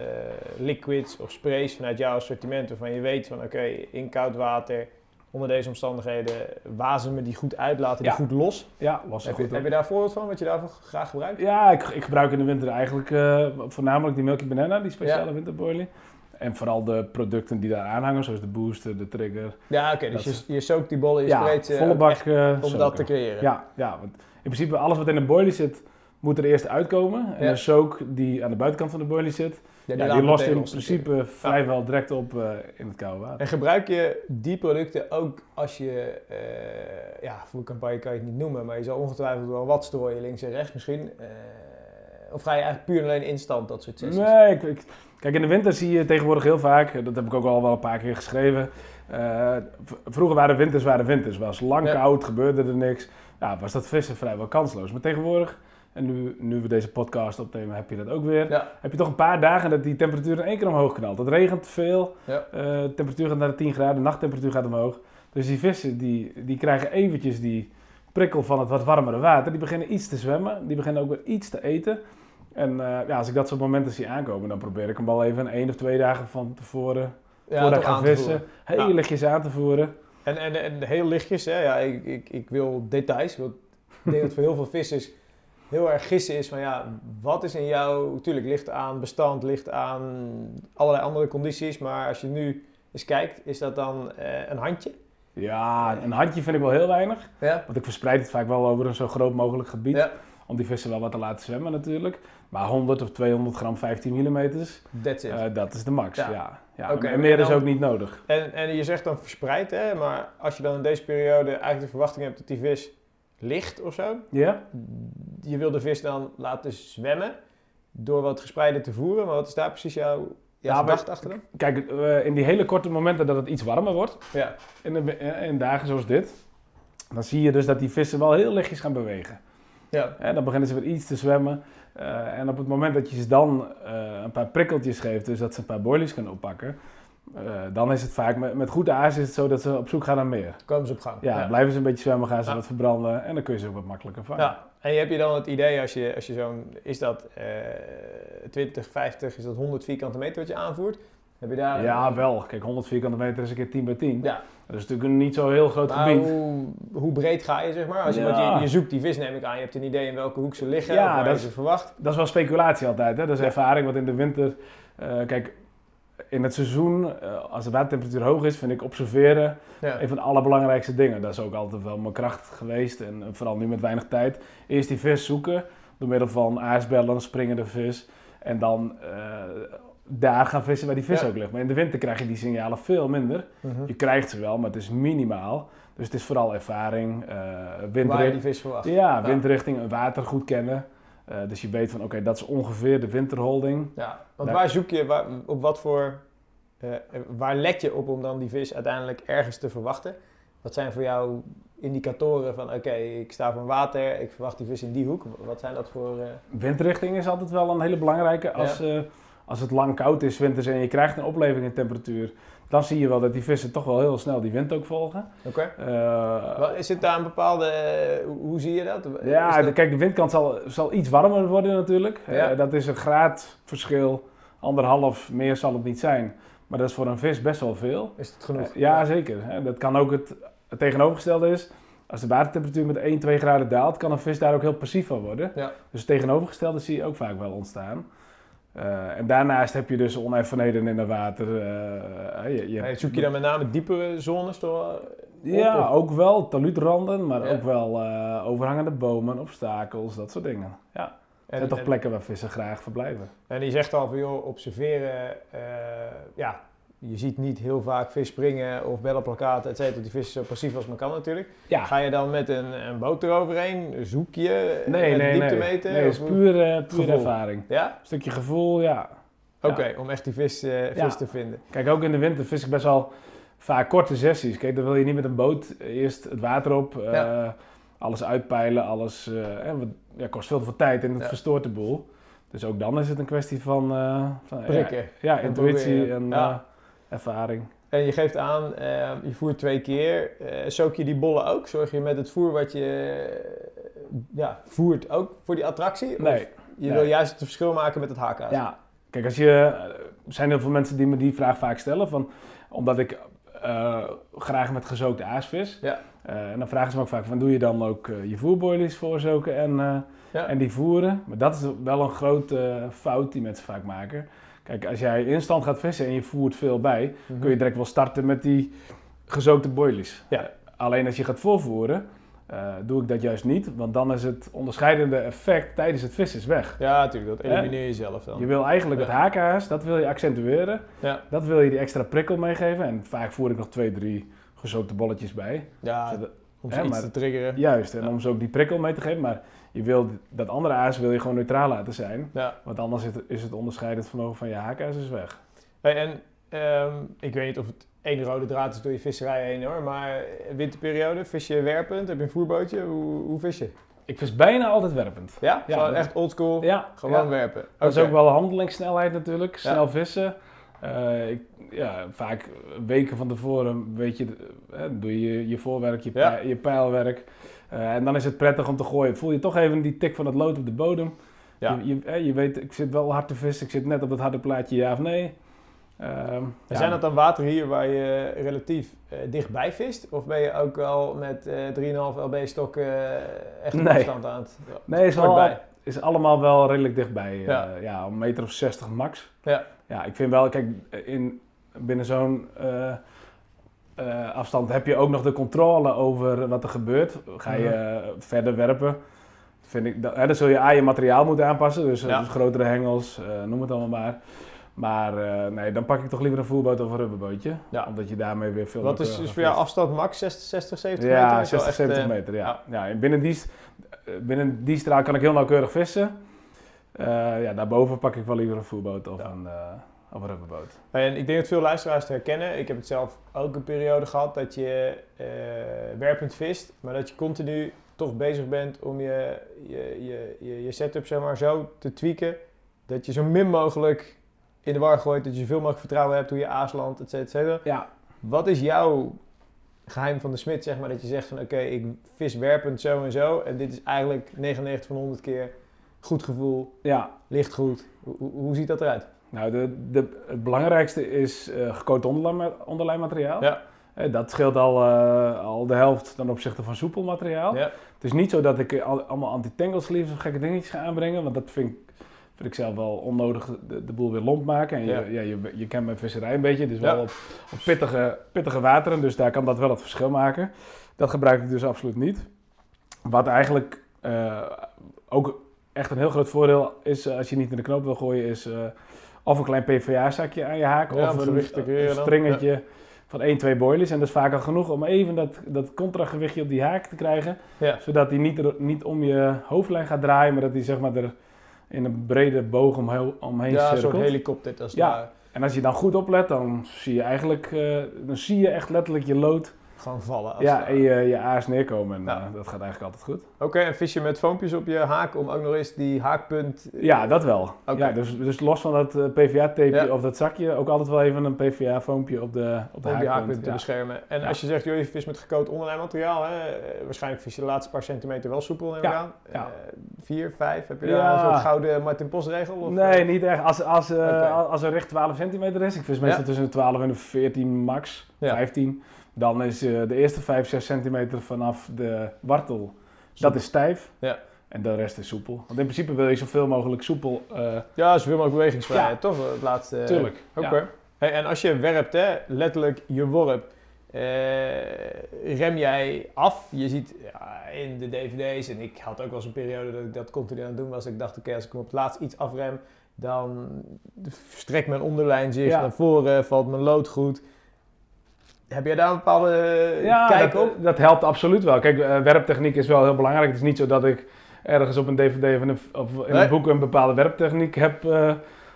liquids of sprays vanuit jouw assortiment waarvan je weet van oké, in koud water, onder deze omstandigheden, wazemen die goed uit, laten die Ja. goed los. Ja, los Heb goed je, heb je daar een voorbeeld van, wat je daarvoor graag gebruikt? Ja, ik, ik gebruik in de winter eigenlijk voornamelijk die Milky Banana, die speciale Ja. winterboilie. En vooral de producten die daar aanhangen, zoals de booster, de trigger. Ja, oké, dus je, je sookt die bollen, je ja, spreekt ze volle bak echt eh, om dat te creëren. Ja, ja, want in principe alles wat in een boilie zit, moet er eerst uitkomen. En Ja. de soak die aan de buitenkant van de boilie zit, Ja, die lost in principe vrijwel direct op eh, in het koude water. En gebruik je die producten ook als je, eh ja, voercampagne kan je het niet noemen, maar je zal ongetwijfeld wel wat strooien, links en rechts misschien. Eh, of ga je eigenlijk puur en alleen instant dat soort sessies? Nee, ik, ik- kijk, in de winter zie je tegenwoordig heel vaak, dat heb ik ook al wel een paar keer geschreven. eh, vroeger waren winters, waren winters. Was lang Ja. koud, gebeurde er niks. Ja, was dat vissen vrijwel kansloos. Maar tegenwoordig, en nu, nu we deze podcast opnemen, heb je dat ook weer. Ja, Heb je toch een paar dagen dat die temperatuur in één keer omhoog knalt. Het regent veel, Ja. eh, de temperatuur gaat naar de 10 graden, de nachttemperatuur gaat omhoog. Dus die vissen die, die krijgen eventjes die prikkel van het wat warmere water. Die beginnen iets te zwemmen, die beginnen ook weer iets te eten. En eh, ja, als ik dat soort momenten zie aankomen, dan probeer ik hem al even één of twee dagen van tevoren, ja voordat ik ga vissen, heel Ja. lichtjes aan te voeren. En, en, en heel lichtjes, hè? Ja, ik, ik, ik wil details. Ik denk dat voor heel veel vissers heel erg gissen is van ja, wat is in jou, tuurlijk ligt aan bestand, ligt aan allerlei andere condities, maar als je nu eens kijkt, is dat dan eh, een handje? Ja, een handje vind ik wel heel weinig. Ja. Want ik verspreid het vaak wel over een zo groot mogelijk gebied. Ja. Om die vissen wel wat te laten zwemmen natuurlijk. Maar 100 of 200 gram 15 mm. Eh, dat is de max, Ja. ja. en meer is ook niet nodig. En, en je zegt dan verspreid, hè? maar als je dan in deze periode eigenlijk de verwachting hebt dat die vis ligt of zo, Ja? je wil de vis dan laten zwemmen door wat gespreider te voeren, maar wat is daar precies jouw, Ja, maar- gedachte achter dan? Kijk, eh, in die hele korte momenten dat het iets warmer wordt, Ja, in, de, eh, in dagen zoals dit, dan zie je dus dat die vissen wel heel lichtjes gaan bewegen. Ja, Hè, dan beginnen ze weer iets te zwemmen. Eh, en op het moment dat je ze dan eh, een paar prikkeltjes geeft, dus dat ze een paar boilies kunnen oppakken, eh, dan is het vaak met, met goede aas is het zo dat ze op zoek gaan naar meer. komen ze op gang. Ja, blijven ze een beetje zwemmen, gaan ze Ja. wat verbranden en dan kun je ze ook wat makkelijker vangen. Ja, en heb je dan het idee als je, als je zo'n, is dat eh 20, 50, is dat 100 vierkante meter wat je aanvoert? Heb je daar... Ja, wel. Kijk, 100 vierkante meter is een keer 10 bij 10. Ja, Dat is natuurlijk een niet zo heel groot maar gebied. hoe, hoe breed ga je zeg maar? Als je, Ja. je, je zoekt die vis neem ik aan, je hebt een idee in welke hoek ze liggen Ja, of waar dat je is- ze verwacht. Dat is wel speculatie altijd. Hè? Dat is ervaring, want in de winter... eh, kijk, in het seizoen, eh, als de watertemperatuur hoog is, vind ik observeren Ja. een van de allerbelangrijkste dingen. Dat is ook altijd wel mijn kracht geweest. En eh, vooral nu met weinig tijd. Eerst die vis zoeken, door middel van aasbellen, springende vis. En dan daar gaan vissen waar die vis Ja. ook ligt. Maar in de winter krijg je die signalen veel minder. Mhm. Je krijgt ze wel, maar het is minimaal. Dus het is vooral ervaring, eh Waar je die vis verwacht. Ja, windrichting en water goed kennen. Eh, dus je weet van oké, dat is ongeveer de winterholding. Ja, want Daar- waar zoek je, waar, op wat voor, eh, waar let je op om dan die vis uiteindelijk ergens te verwachten? Wat zijn voor jou indicatoren van oké, ik sta van water, ik verwacht die vis in die hoek. Wat zijn dat voor... Windrichting is altijd wel een hele belangrijke. Als, als het lang koud is winters en je krijgt een opleving in temperatuur, dan zie je wel dat die vissen toch wel heel snel die wind ook volgen. Oké. Eh, Is het daar een bepaalde, eh, hoe- zie je dat? ja, dat- kijk, de windkant zal, zal iets warmer worden natuurlijk. Ja. Eh, dat is een graadverschil, anderhalf, meer zal het niet zijn. Maar dat is voor een vis best wel veel. Is het genoeg? Ja, zeker. Dat kan ook het, het tegenovergestelde is. Als de watertemperatuur met 1, 2 graden daalt, kan een vis daar ook heel passief van worden. Ja. Dus het tegenovergestelde zie je ook vaak wel ontstaan. Eh, en daarnaast heb je dus oneffenheden in het water. eh, je, je Eh, hebt- Zoek je dan met name diepere zones door? Ja, ook wel taluutranden, maar Ja. ook wel overhangende bomen, obstakels, dat soort dingen. Ja, En, zijn toch en- plekken waar vissen graag verblijven. En die zegt al van, joh, observeren, ja, je ziet niet heel vaak vis springen of bellenplakaten, et cetera. Die vis is zo passief als maar kan natuurlijk. Ja, Ga je dan met een, een boot eroverheen? Zoek je nee, met nee, diepte nee. meten? Nee, het is puur, eh, puur ervaring. Ja? Een stukje gevoel, ja. Oké, om echt die vis, eh, vis Ja. te vinden. Kijk, ook in de winter vis ik best wel vaak korte sessies. Kijk, dan wil je niet met een boot eerst het water op, eh, alles uitpeilen, alles eh, eh, ja, kost veel te veel tijd en het verstoort de boel. Dus ook dan is het een kwestie van, eh, van Prikken. ja, intuïtie en eh, ervaring. En je geeft aan, eh, je voert twee keer. Eh soak je die bollen ook? Zorg je met het voer wat je eh, ja, voert ook voor die attractie? Of Nee, je nee. wil juist het verschil maken met het haakhaas? ja. Kijk, als je, er zijn heel veel mensen die me die vraag vaak stellen, van, omdat ik eh, graag met gezookte aasvis. Ja. Eh, en dan vragen ze me ook vaak van, doe je dan ook eh, je voerboilies voorzoken en, eh, Ja. en die voeren? Maar dat is wel een grote fout die mensen vaak maken. Kijk, als jij instant gaat vissen en je voert veel bij, Mhm. kun je direct wel starten met die gezookte boilies. Ja. Eh, alleen als je gaat voorvoeren, eh, doe ik dat juist niet. Want dan is het onderscheidende effect tijdens het vissen is weg. Ja, natuurlijk. Dat elimineer je zelf dan. Je wil eigenlijk Ja. het haakhaas, dat wil je accentueren. Ja, Dat wil je die extra prikkel meegeven. En vaak voer ik nog twee, drie gezookte bolletjes bij. ja Zodat- om hè, ze iets maar- te triggeren. Juist, en Ja. om ze ook die prikkel mee te geven. Maar je wil, dat andere aas wil je gewoon neutraal laten zijn. Ja. Want anders is het, is het onderscheidend vermogen van je haakhaas is weg. Hey, en ehm, ik weet niet of het één rode draad is door je visserij heen hoor, maar winterperiode, vis je werpend? Heb je een voerbootje? Hoe, hoe vis je? Ik vis bijna altijd werpend. Ja? Ja, Gewoon dat- echt oldschool? Ja, Gewoon ja. werpen? Dat is ook wel handelingssnelheid natuurlijk. Snel vissen. Eh, ik, ja, vaak weken van tevoren weet je, eh, doe je je voorwerk, je, Ja. je pijlwerk. Eh, en dan is het prettig om te gooien. Voel je toch even die tik van het lood op de bodem. Ja. Je, je, je weet, ik zit wel hard te vissen. Ik zit net op dat harde plaatje, ja of nee. Ehm, En ja, zijn dat dan water hier waar je relatief dichtbij vist? Of ben je ook wel met eh 3,5 lb stokken eh, echt Nee. afstand aan het... Nee, is, is allemaal wel redelijk dichtbij. Ja. ja. een meter of 60 max. Ja. Ja, ik vind wel, kijk, in, binnen zo'n eh, eh, afstand heb je ook nog de controle over wat er gebeurt. Ga je Mhm. verder werpen, vind ik, dat, hè, dan zul je aan je materiaal moeten aanpassen. Dus, Ja. dus grotere hengels, eh, noem het allemaal maar. Maar nee, dan pak ik toch liever een voerboot of een rubberbootje. Ja. Omdat je daarmee weer veel Wat is dus voor jou afstand max 60, 60 70 meter? Ja, Is wel 60, echt, 70 eh, meter, ja. ja. en binnen, die, binnen die straal kan ik heel nauwkeurig vissen. Eh, ja, daarboven pak ik wel liever een voerboot of, Ja. een, eh, of een rubberboot. En ik denk dat veel luisteraars het herkennen. Ik heb het zelf ook een periode gehad dat je eh, werpend vist, maar dat je continu toch bezig bent om je, je, je, je, je setup zeg maar, zo te tweaken dat je zo min mogelijk in de war gooit, dat je zoveel mogelijk vertrouwen hebt hoe je et cetera, et cetera. Ja, Wat is jouw geheim van de smid, zeg maar, dat je zegt van oké, ik vis werpend zo en zo en dit is eigenlijk 99 van 100 keer goed gevoel, ja. ligt goed. Hoe, hoe, ziet dat eruit? Nou, de, de, het belangrijkste is gecoat onderlijm, onderlijmmateriaal. Ja. Eh, dat scheelt al, eh, al de helft ten opzichte van soepel materiaal. Ja. Het is niet zo dat ik al, allemaal anti-tangle sleeves of gekke dingetjes ga aanbrengen, want dat vind ik, vind ik zelf wel onnodig de, de boel weer lomp maken. En je, Ja. ja. je, je kent mijn visserij een beetje, dus Ja. wel op, op pittige, pittige wateren, dus daar kan dat wel het verschil maken. Dat gebruik ik dus absoluut niet. Wat eigenlijk ook echt een heel groot voordeel is eh, als je niet in de knoop wil gooien, is eh, of een klein PVA-zakje aan je haak Ja, om of een, een stringetje van 1, 2 boilies. En dat is vaak al genoeg om even dat, dat contragewichtje op die haak te krijgen. Ja. Zodat hij niet, er- niet om je hoofdlijn gaat draaien, maar dat hij zeg maar er in een brede boog omheen, omheen Ja, cirkelt. helikopter. Dat is Ja. daar En als je dan goed oplet, dan zie je eigenlijk eh, dan zie je echt letterlijk je lood gewoon vallen. als ja, en je, je aas neerkomen. En Ja. eh, dat gaat eigenlijk altijd goed. Oké, en vis je met foompjes op je haak om ook nog eens die haakpunt... eh, Ja, dat wel. Ja, dus, dus los van dat PVA-tapeje Ja. of dat zakje, ook altijd wel even een PVA-foompje op de, op de om haakpunt. haakpunt te Ja. beschermen. En als je zegt, joh, je vis met gecoat onderlijn materiaal, hè, eh, waarschijnlijk vis je de laatste paar centimeter wel soepel neem ik Ja, aan. Eh, vier, vijf, heb je daar een soort gouden Martin Post regel? Of, Nee, eh? niet echt. Als, als, eh, als er recht 12 centimeter is, ik vis meestal tussen de 12 en de 14 max, Ja. 15, dan is eh, de eerste 5, 6 centimeter vanaf de wortel, dat is stijf. Ja. En de rest is soepel. Want in principe wil je zoveel mogelijk soepel. eh Ja, zoveel mogelijk bewegingsvrijheid, Ja. toch? Het laatste... tuurlijk. Oké. Ja. Hey, en als je werpt, hè, letterlijk je worp, eh, rem jij af? Je ziet ja, in de dvd's, en ik had ook wel eens een periode dat ik dat continu aan het doen was. Ik dacht, oké, als ik hem op het laatst iets afrem, dan strekt mijn onderlijn zich naar voren, valt mijn lood goed. Heb jij daar een bepaalde Ja, kijk dat, op? dat helpt absoluut wel. Kijk, eh, werptechniek is wel heel belangrijk. Het is niet zo dat ik ergens op een dvd of in een, of in Nee. een boek een bepaalde werptechniek heb eh,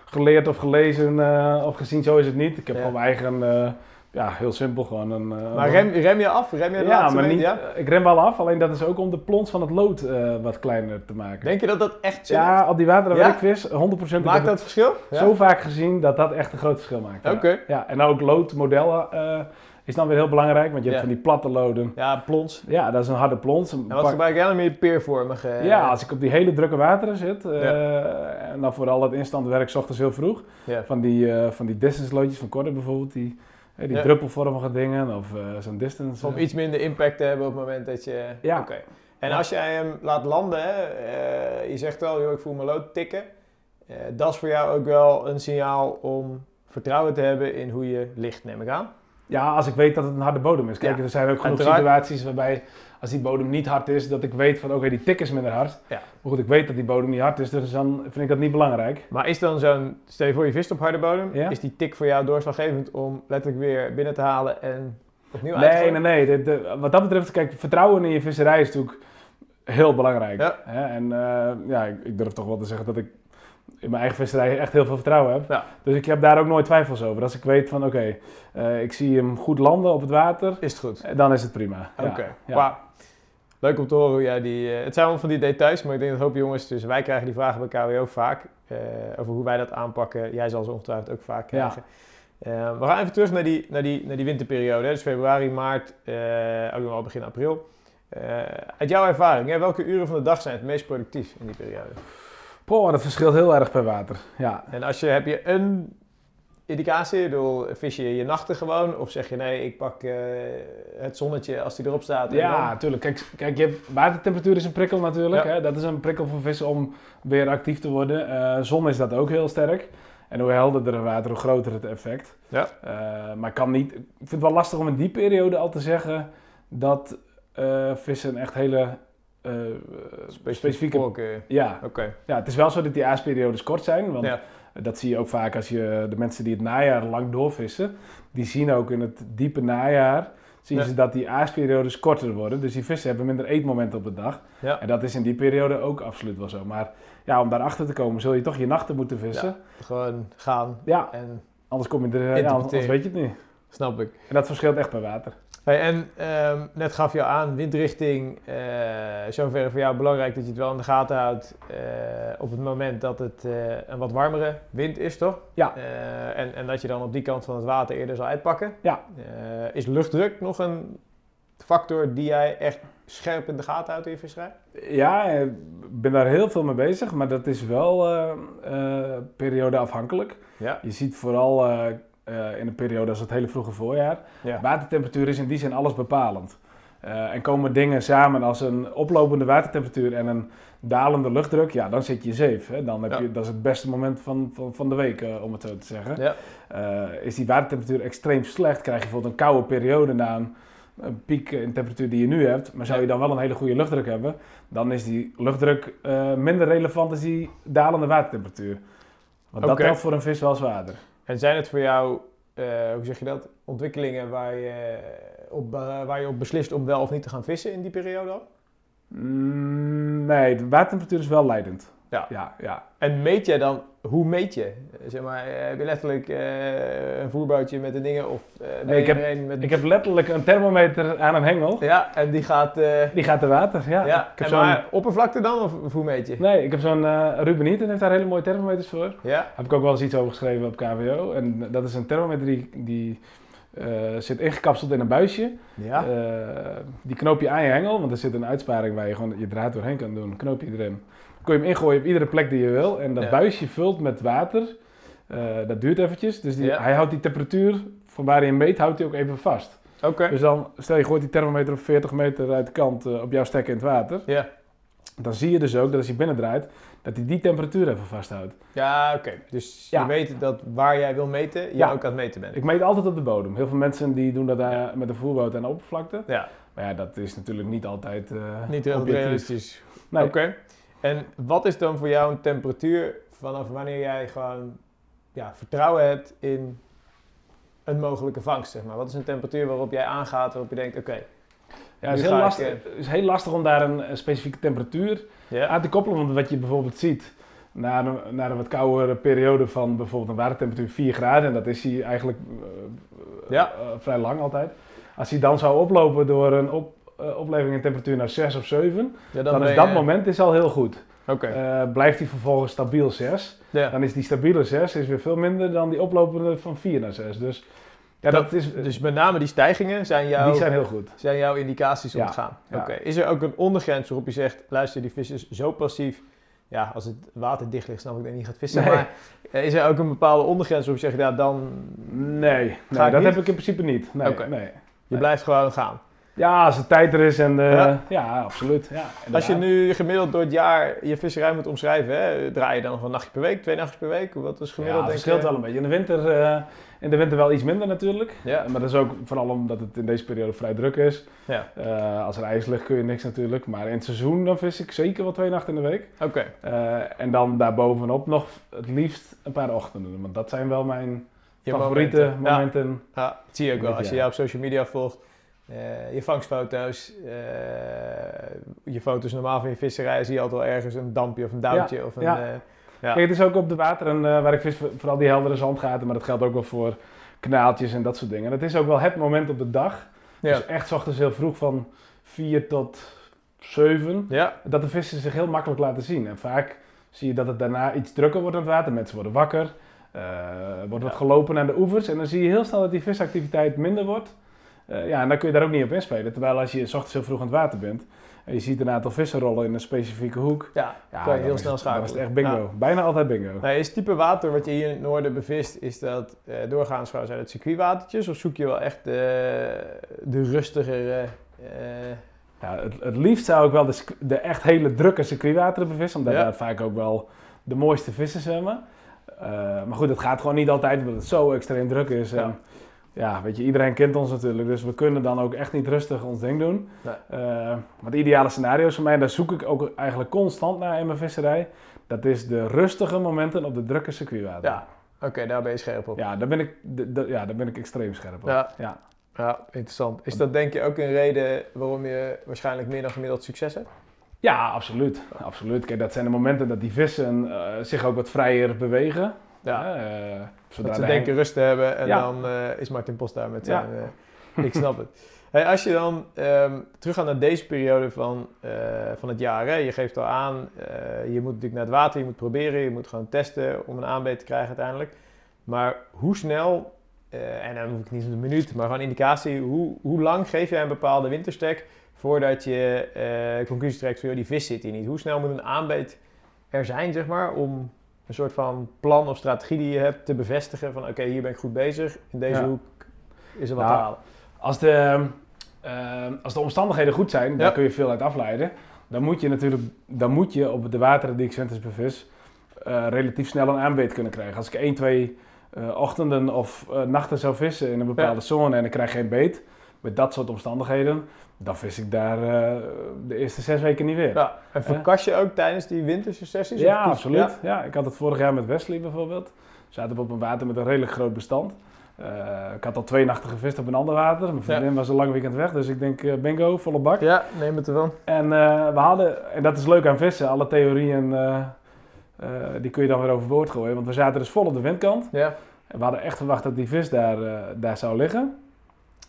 geleerd of gelezen eh, of gezien. Zo is het niet. Ik heb Ja. gewoon mijn eigen, eh, ja, heel simpel gewoon een... eh, Maar rem, rem je af? Rem je ja, maar niet, Ja? ik rem wel af, alleen dat is ook om de plons van het lood eh, wat kleiner te maken. Denk je dat dat echt zo ja, op die wateren Ja? waar ik vis, 100% ik Maakt dat verschil? het zo vaak gezien dat dat echt een groot verschil maakt. Oké. Ja, en ook loodmodellen eh, is dan weer heel belangrijk, want je hebt van die platte loden. Ja, plons. Ja, dat is een harde plons. En wat pak- gebruik jij dan meer peervormige? eh, ja, als ik op die hele drukke wateren zit, eh, en dan vooral het instantwerk 's ochtends heel vroeg, van die, eh, van die distance loodjes van Corder bijvoorbeeld, die, die Ja. druppelvormige dingen, of zo'n distance. Om iets minder impact te hebben op het moment dat je... Ja. Oké. En Ja. als jij hem laat landen, je zegt wel, joh, ik voel mijn lood tikken. Dat is voor jou ook wel een signaal om vertrouwen te hebben in hoe je ligt, neem ik aan. Ja, als ik weet dat het een harde bodem is. Kijk, Ja, er zijn ook genoeg uiteraard. situaties waarbij als die bodem niet hard is, dat ik weet van oké, die tik is minder hard. Ja. Maar goed, ik weet dat die bodem niet hard is, dus dan vind ik dat niet belangrijk. Maar is dan zo'n, stel je voor je vist op harde bodem, Ja. is die tik voor jou doorslaggevend om letterlijk weer binnen te halen en opnieuw uit te Nee, nee, nee. De, wat dat betreft, kijk, vertrouwen in je visserij is natuurlijk heel belangrijk. Ja. Hè? En eh, ja, ik, ik durf toch wel te zeggen dat ik in mijn eigen visserij echt heel veel vertrouwen heb. Ja. Dus ik heb daar ook nooit twijfels over. Als ik weet van, oké, eh, ik zie hem goed landen op het water, Is het goed? eh, dan is het prima. Oké, Ja. Leuk om te horen hoe jij die... eh, het zijn allemaal van die details, maar ik denk dat een hoop jongens... Dus wij krijgen die vragen bij KWO vaak. over hoe wij dat aanpakken. Jij zal ze ongetwijfeld ook vaak krijgen. We gaan even terug naar die, naar die, naar die winterperiode. hè. Dus februari, maart, ook nog al begin april. Uit jouw ervaring, hè, welke uren van de dag zijn het meest productief in die periode? Poh, dat verschilt heel erg per water. Ja. En als je, heb je een indicatie? Bedoel, vis je je nachten gewoon? Of zeg je nee, ik pak eh, het zonnetje als die erop staat? en Ja, dan- tuurlijk. Kijk, kijk je hebt, watertemperatuur is een prikkel natuurlijk. Ja. Hè? Dat is een prikkel voor vissen om weer actief te worden. Eh, zon is dat ook heel sterk. En hoe helderder het water, hoe groter het effect. Ja. Eh, maar ik kan niet... Ik vind het wel lastig om in die periode al te zeggen dat vissen echt hele eh, specifieke... voorkeur. Ja. Oké. ja, het is wel zo dat die aasperiodes kort zijn. Want Ja. dat zie je ook vaak als je de mensen die het najaar lang doorvissen. Die zien ook in het diepe najaar zien Ja. ze dat die aasperiodes korter worden. Dus die vissen hebben minder eetmomenten op de dag. Ja. En dat is in die periode ook absoluut wel zo. Maar ja, om daarachter te komen zul je toch je nachten moeten vissen. Gewoon gaan Ja, en anders kom je er... Anders weet je het niet. snap ik. En dat verschilt echt per water. Hey, en ehm, net gaf je aan, windrichting, eh zoverre voor jou belangrijk dat je het wel in de gaten houdt eh, op het moment dat het eh, een wat warmere wind is, toch? Ja. En, en dat je dan op die kant van het water eerder zal uitpakken. Ja. Is luchtdruk nog een factor die jij echt scherp in de gaten houdt in je visserij? Ja, ik ben daar heel veel mee bezig. Maar dat is wel eh, periodeafhankelijk. Ja. Je ziet vooral eh, in een periode als het hele vroege voorjaar. Ja. Watertemperatuur is in die zin alles bepalend. Eh, en komen dingen samen als een oplopende watertemperatuur en een dalende luchtdruk, ja, dan zit je safe. Hè? Dan heb Ja. je, dat is het beste moment van, van, van de week, eh, om het zo te zeggen. Ja. Is die watertemperatuur extreem slecht, krijg je bijvoorbeeld een koude periode na een, een piek in temperatuur die je nu hebt, maar zou je dan wel een hele goede luchtdruk hebben, dan is die luchtdruk minder relevant als die dalende watertemperatuur. Want dat telt voor een vis wel zwaarder. En zijn het voor jou, eh, hoe zeg je dat, ontwikkelingen waar je, op, eh, waar je op beslist om wel of niet te gaan vissen in die periode? Mm, nee, de watertemperatuur is wel leidend. Ja. Ja, ja. En meet jij dan, hoe meet je? Zeg maar, eh, heb je letterlijk eh, een voerbootje met de dingen of ben Nee, ik je heb- een met... Ik heb letterlijk een thermometer aan een hengel. Ja, en die gaat... Die gaat te water, ja. ja, en maar oppervlakte dan of, hoe meet je? Nee, ik heb zo'n Ruben Eaton heeft daar hele mooie thermometers voor. Daar Ja? heb ik ook wel eens iets over geschreven op KWO. En dat is een thermometer die, die zit ingekapseld in een buisje. Ja? Die knoop je aan je hengel, want er zit een uitsparing waar je gewoon je draad doorheen kan doen. Knoop je erin. Kun je hem ingooien op iedere plek die je wil. En dat Ja. buisje vult met water. Eh, dat duurt eventjes. Dus die, Ja. hij houdt die temperatuur van waar hij hem meet, houdt hij ook even vast. Oké. Dus dan, stel je gooit die thermometer op 40 meter uit de kant eh, op jouw stek in het water. Ja. Dan zie je dus ook dat als hij binnendraait, dat hij die temperatuur even vasthoudt. Ja, oké. Dus Ja. je weet dat waar jij wil meten, je Ja. ook aan het meten bent. Ik meet altijd op de bodem. Heel veel mensen die doen dat met een voerboot aan de oppervlakte. Ja, Maar ja, dat is natuurlijk niet altijd eh niet heel realistisch. Nee. Oké. En wat is dan voor jou een temperatuur vanaf wanneer jij gewoon ja, vertrouwen hebt in een mogelijke vangst, zeg maar? Wat is een temperatuur waarop jij aangaat, waarop je denkt, oké, Ja, het is heel, lastig, het is heel lastig om daar een, een specifieke temperatuur aan te koppelen. Want wat je bijvoorbeeld ziet, na een, na een wat koudere periode van bijvoorbeeld een watertemperatuur 4 graden, en dat is hij eigenlijk eh, Ja. eh, vrij lang altijd. Als hij dan zou oplopen door een op, eh, opleving in temperatuur naar 6 of 7, ja, dan, is dat je- moment is al heel goed. Eh, blijft hij vervolgens stabiel 6, ja. dan is die stabiele 6 is weer veel minder dan die oplopende van 4 naar 6. Dus ja, dat, Dat- is, Dus met name die stijgingen zijn, jouw, die zijn heel goed. zijn jouw indicaties om Ja, te gaan. ja. Oké. Is er ook een ondergrens waarop je zegt, luister, die vis is zo passief. Ja, als het water dicht ligt, snap ik dat je niet gaat vissen. Nee. Maar eh, is er ook een bepaalde ondergrens waarop je zegt, ja, dan Nee, nee dat niet? heb ik in principe niet. Nee, nee. je Nee. blijft gewoon gaan. Ja, als de tijd er is en eh, Ja. ja. absoluut. Ja, Als je nu gemiddeld door het jaar je visserij moet omschrijven, hè, draai je dan nog een nachtje per week, twee nachtjes per week? Wat is gemiddeld? Ja, het verschilt wel een beetje. In de winter, eh, in de winter wel iets minder natuurlijk. Ja. Maar dat is ook vooral omdat het in deze periode vrij druk is. Ja. Eh, als er ijs ligt kun je niks natuurlijk. Maar in het seizoen dan vis ik zeker wel twee nachten in de week. Oké. Eh, en dan daarbovenop nog het liefst een paar ochtenden. Want dat zijn wel mijn Je favoriete momenten. Ja. momenten. Ja, dat zie je ook wel. het Als je jou op social media volgt, eh, je vangstfoto's, eh, je foto's normaal van je visserij, zie je altijd wel ergens een dampje of een duwtje. of een, ja. eh, ja. Kijk, het is ook op de wateren eh, waar ik vis, vooral die heldere zandgaten. Maar dat geldt ook wel voor knaaltjes en dat soort dingen. Het is ook wel het moment op de dag. Dus echt ochtends heel vroeg van 4 tot 7. ja, Dat de vissen zich heel makkelijk laten zien. En vaak zie je dat het daarna iets drukker wordt aan het water. Mensen worden wakker. wordt wat gelopen aan de oevers. En dan zie je heel snel dat die visactiviteit minder wordt. Eh, ja, en dan kun je daar ook niet op inspelen. Terwijl als je 's ochtends heel vroeg aan het water bent. En je ziet een aantal vissen rollen in een specifieke hoek. ja, Ja, kan je dan heel is snel schakelen. is het echt bingo. Bijna altijd bingo. Nou, is het type water wat je hier in het noorden bevist, is dat eh, doorgaans gewoon zijn het circuitwatertjes? Of zoek je wel echt de, de rustigere... eh, Ja, het, het liefst zou ik wel de, de echt hele drukke circuitwateren bevissen. Omdat Ja. daar vaak ook wel de mooiste vissen zwemmen. Eh, maar goed, het gaat gewoon niet altijd omdat het zo extreem druk is. En, Ja. weet je, iedereen kent ons natuurlijk. Dus we kunnen dan ook echt niet rustig ons ding doen. Nee. Eh, maar de ideale scenario's voor mij, daar zoek ik ook eigenlijk constant naar in mijn visserij. Dat is de rustige momenten op de drukke circuitwater. ja, oké, daar ben je scherp op. Ja, daar ben ik, ja, daar ben ik extreem scherp op. Ja. ja. Ja, interessant. Is dat denk je ook een reden waarom je waarschijnlijk meer dan gemiddeld succes hebt? Ja, absoluut. absoluut. Kijk, dat zijn de momenten dat die vissen eh, zich ook wat vrijer bewegen. Ja, Eh, dat ze de denken rust te hebben en Ja. dan eh, is Martin Post daar met Ja. zijn... eh, ik snap het. Hey, als je dan ehm teruggaat naar deze periode van, van het jaar, hè? je geeft al aan, je moet natuurlijk naar het water, je moet proberen, je moet gewoon testen om een aanbeet te krijgen uiteindelijk. Maar hoe snel, en dan hoef ik niet een minuut, maar gewoon indicatie, hoe, hoe lang geef jij een bepaalde winterstek voordat je conclusie trekt van joh, die vis zit hier niet? Hoe snel moet een aanbeet er zijn, zeg maar, om een soort van plan of strategie die je hebt te bevestigen van oké, hier ben ik goed bezig, in deze Ja. hoek is er wat Nou, te halen. Als de, eh, als de omstandigheden goed zijn, daar kun je veel uit afleiden. Dan moet je natuurlijk dan moet je op de wateren die ik Sventus bevis eh, relatief snel een aanbeet kunnen krijgen. Als ik 1, 2 eh, ochtenden of nachten zou vissen in een bepaalde zone en ik krijg geen beet, met dat soort omstandigheden, dan vis ik daar eh, de eerste zes weken niet weer. Ja, en verkast je ook tijdens die winterse sessies? Ja, absoluut. Ja. ik had het vorig jaar met Wesley bijvoorbeeld. Zaten we op een water met een redelijk groot bestand. Eh, ik had al twee nachten gevist op een ander water. Mijn vriendin was een lang weekend weg, dus ik denk eh, bingo, volle bak. Ja, neem het ervan. En we hadden, en dat is leuk aan vissen, alle theorieën die kun je dan weer overboord gooien. Want we zaten dus vol op de windkant. Ja, En we hadden echt verwacht dat die vis daar, daar zou liggen.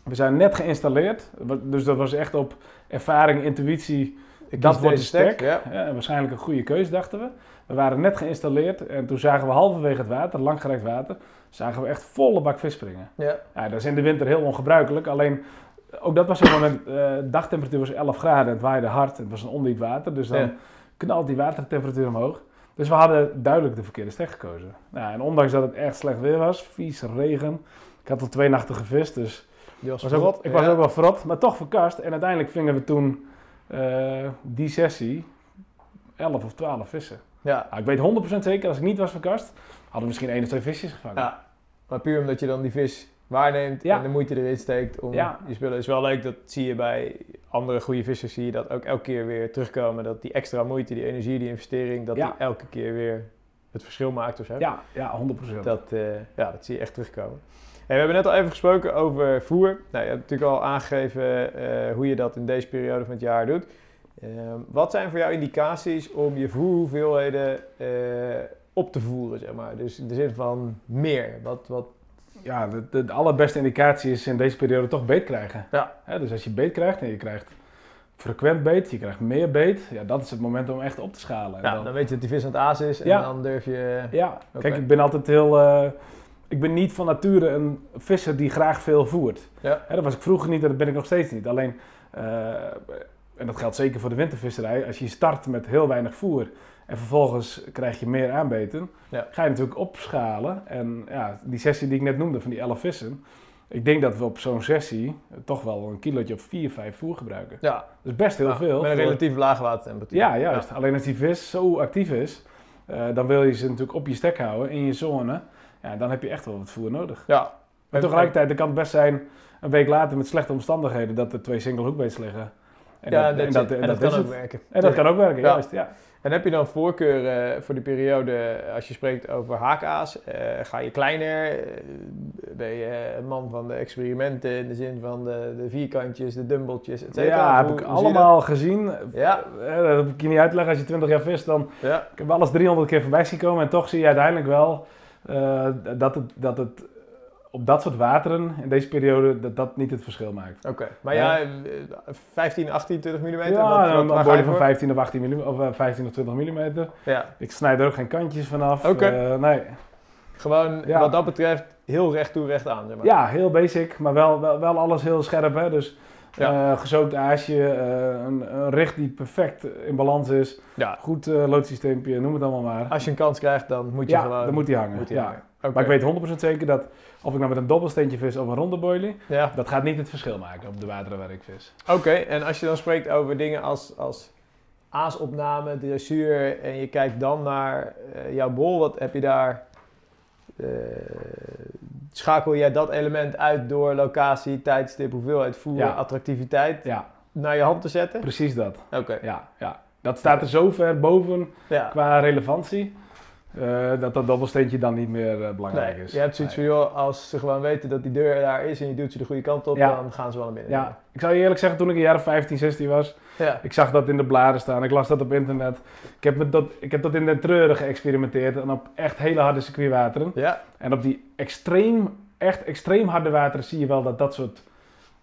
We zijn net geïnstalleerd, dus dat was echt op ervaring, intuïtie. ik Dat wordt de stek. Ja. Waarschijnlijk een goede keus, dachten we. We waren net geïnstalleerd en toen zagen we halverwege het water, langgerekt water, zagen we echt volle bak vis springen. Ja. Ja, dat is in de winter heel ongebruikelijk. Alleen, ook dat was zo'n moment, eh dagtemperatuur was 11 graden, het waaide hard, het was een ondiep water, dus dan Ja. knalt die watertemperatuur omhoog. Dus we hadden duidelijk de verkeerde stek gekozen. Nou, en ondanks dat het echt slecht weer was, vies, regen, ik had al twee nachten gevist, dus Die was, was ook, verrot. ik was ook wel verrot, maar toch verkast. En uiteindelijk vingen we toen eh, die sessie 11 of 12 vissen. Ja. Nou, ik weet 100% zeker, als ik niet was verkast, hadden we misschien één of twee visjes gevangen. ja, maar puur omdat je dan die vis waarneemt Ja. en de moeite erin steekt om Ja. die spullen. is wel leuk, dat zie je bij andere goede vissers, zie je dat ook elke keer weer terugkomen. Dat die extra moeite, die energie, die investering, dat Ja. die elke keer weer het verschil maakt of zo. Ja, ja 100%. Dat, eh, ja, dat zie je echt terugkomen. Hey, we hebben net al even gesproken over voer. Nou, je hebt natuurlijk al aangegeven eh, hoe je dat in deze periode van het jaar doet. Ehm, wat zijn voor jou indicaties om je voerhoeveelheden eh, op te voeren, zeg maar? Dus in de zin van meer. Wat, wat... Ja, de, de, de allerbeste indicatie is in deze periode toch beet krijgen. Ja. Dus als je beet krijgt en je krijgt frequent beet, je krijgt meer beet, ja, dat is het moment om echt op te schalen. En Ja, dan- dan weet je dat die vis aan het aas is en Ja. dan durf je... Ja, kijk, ik ben altijd heel. eh, ik ben niet van nature een visser die graag veel voert. Ja. Hè, dat was ik vroeger niet en dat ben ik nog steeds niet. Alleen, eh, en dat geldt zeker voor de wintervisserij, als je start met heel weinig voer en vervolgens krijg je meer aanbeten, Ja. ga je natuurlijk opschalen. En ja, die sessie die ik net noemde van die 11 vissen, Ik denk dat we op zo'n sessie toch wel een kilootje of 4, 5 voer gebruiken. Ja, Dat is best heel veel. Met een voor- relatief lage watertemperatuur. Ja, juist. Alleen als die vis zo actief is, eh, dan wil je ze natuurlijk op je stek houden in je zone. Ja, dan heb je echt wel wat voer nodig. Ja. Maar tegelijkertijd, dan kan het best zijn, een week later met slechte omstandigheden, dat er twee single hookbaits liggen. En ja, dat, dat, en dat, en en dat dat kan ook het. werken. En dat kan ook werken, Ja. juist. Ja. En heb je dan voorkeur eh, voor die periode, als je spreekt over haakaas, eh, ga je kleiner? Eh, ben je een man van de experimenten in de zin van de, de vierkantjes, de dumbbeltjes, et cetera? Ja, heb ik allemaal gezien. Ja. Eh, Dat heb ik je niet uitleggen. Als je 20 jaar vist, dan? Ja, ik heb alles 300 keer voorbij zien komen. En toch zie je uiteindelijk wel eh, dat, het, dat het op dat soort wateren, in deze periode, dat dat niet het verschil maakt. oké. Maar Ja. ja, eh, 15, 18, 20 mm? Ja, wat, wat, een body je van voor? 15 of 18 mm, of eh, 15 of 20 mm. Ja, Ik snijd er ook geen kantjes vanaf. Oké. Eh, nee. gewoon Ja. wat dat betreft heel recht toe, recht aan, zeg maar. Ja, heel basic, maar wel, wel, wel alles heel scherp. Hè? Dus Ja. eh, gezookt aasje, eh, een, een richt die perfect in balans is, Ja. goed eh loodsysteempje, noem het allemaal maar. Als je een kans krijgt, dan moet je ja, gewoon... dan moet die hangen. moet die ja. hangen. Maar ik weet 100% zeker dat of ik nou met een dobbelsteentje vis of een ronde boilie, Ja. dat gaat niet het verschil maken op de wateren waar ik vis. Oké, en als je dan spreekt over dingen als, als aasopname, dressuur en je kijkt dan naar jouw bol, wat heb je daar? Schakel jij dat element uit door locatie, tijdstip, hoeveelheid voer, Ja. attractiviteit Ja, naar je hand te zetten? precies dat. Oké, Ja, ja. Dat staat er zo ver boven ja. qua relevantie, eh, dat dat dobbelsteentje dan niet meer eh, belangrijk Nee, is. je hebt zoiets Nee. van, joh, als ze gewoon weten dat die deur daar is en je duwt ze de goede kant op, Ja. dan gaan ze wel naar binnen. Ja, ik zou je eerlijk zeggen, toen ik een jaar of 15, 16 was, Ja. ik zag dat in de bladen staan, ik las dat op internet. Ik heb, dat, ik heb dat in de treuren geëxperimenteerd en op echt hele harde circuitwateren. Ja, En op die extreem, echt extreem harde wateren zie je wel dat dat soort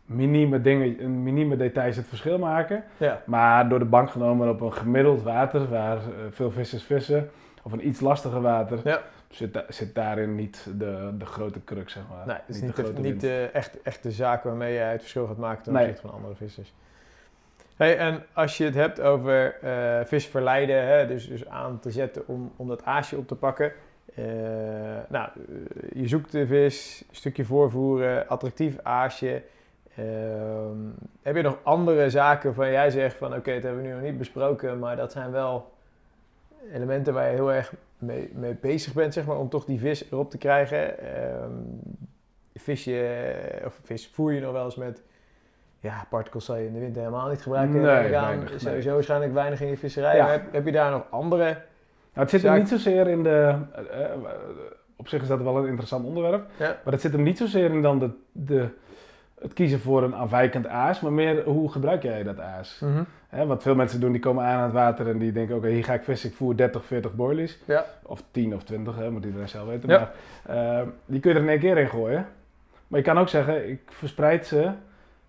minieme dingen, minieme details het verschil maken. ja. Maar door de bank genomen op een gemiddeld water, waar eh, veel vissers vissen, of een iets lastiger water, Ja. zit, da- zit daarin niet de, de grote crux, zeg maar. Nee, het is niet, de, niet de echt, echt de zaak waarmee je het verschil gaat maken ten Nee. opzichte van andere vissers. Hey, en als je het hebt over eh vis verleiden, hè, dus, dus aan te zetten om, om dat aasje op te pakken. Eh, nou, eh, je zoekt de vis, stukje voorvoeren, attractief aasje. Ehm, heb je nog andere zaken van jij zegt van oké, dat hebben we nu nog niet besproken, maar dat zijn wel elementen waar je heel erg mee, mee bezig bent, zeg maar, om toch die vis erop te krijgen. Ehm, vis je, of vis voer je nog wel eens met, ja, particles zal je in de winter helemaal niet gebruiken. Nee, neem ik aan. weinig, nee. Sowieso waarschijnlijk weinig in je visserij. Ja. Heb, heb je daar nog andere? Nou, het zit hem niet zozeer in de. eh, eh, op zich is dat wel een interessant onderwerp. Ja. Maar het zit hem niet zozeer in dan de, de, het kiezen voor een afwijkend aas, maar meer hoe gebruik jij dat aas? Hè, wat veel mensen doen, die komen aan aan het water en die denken: oké, hier ga ik vissen, ik voer 30, 40 boilies. Ja. Of 10 of 20, hè, moet iedereen zelf weten. Ja. Maar eh, die kun je er in één keer in gooien. Maar je kan ook zeggen: ik verspreid ze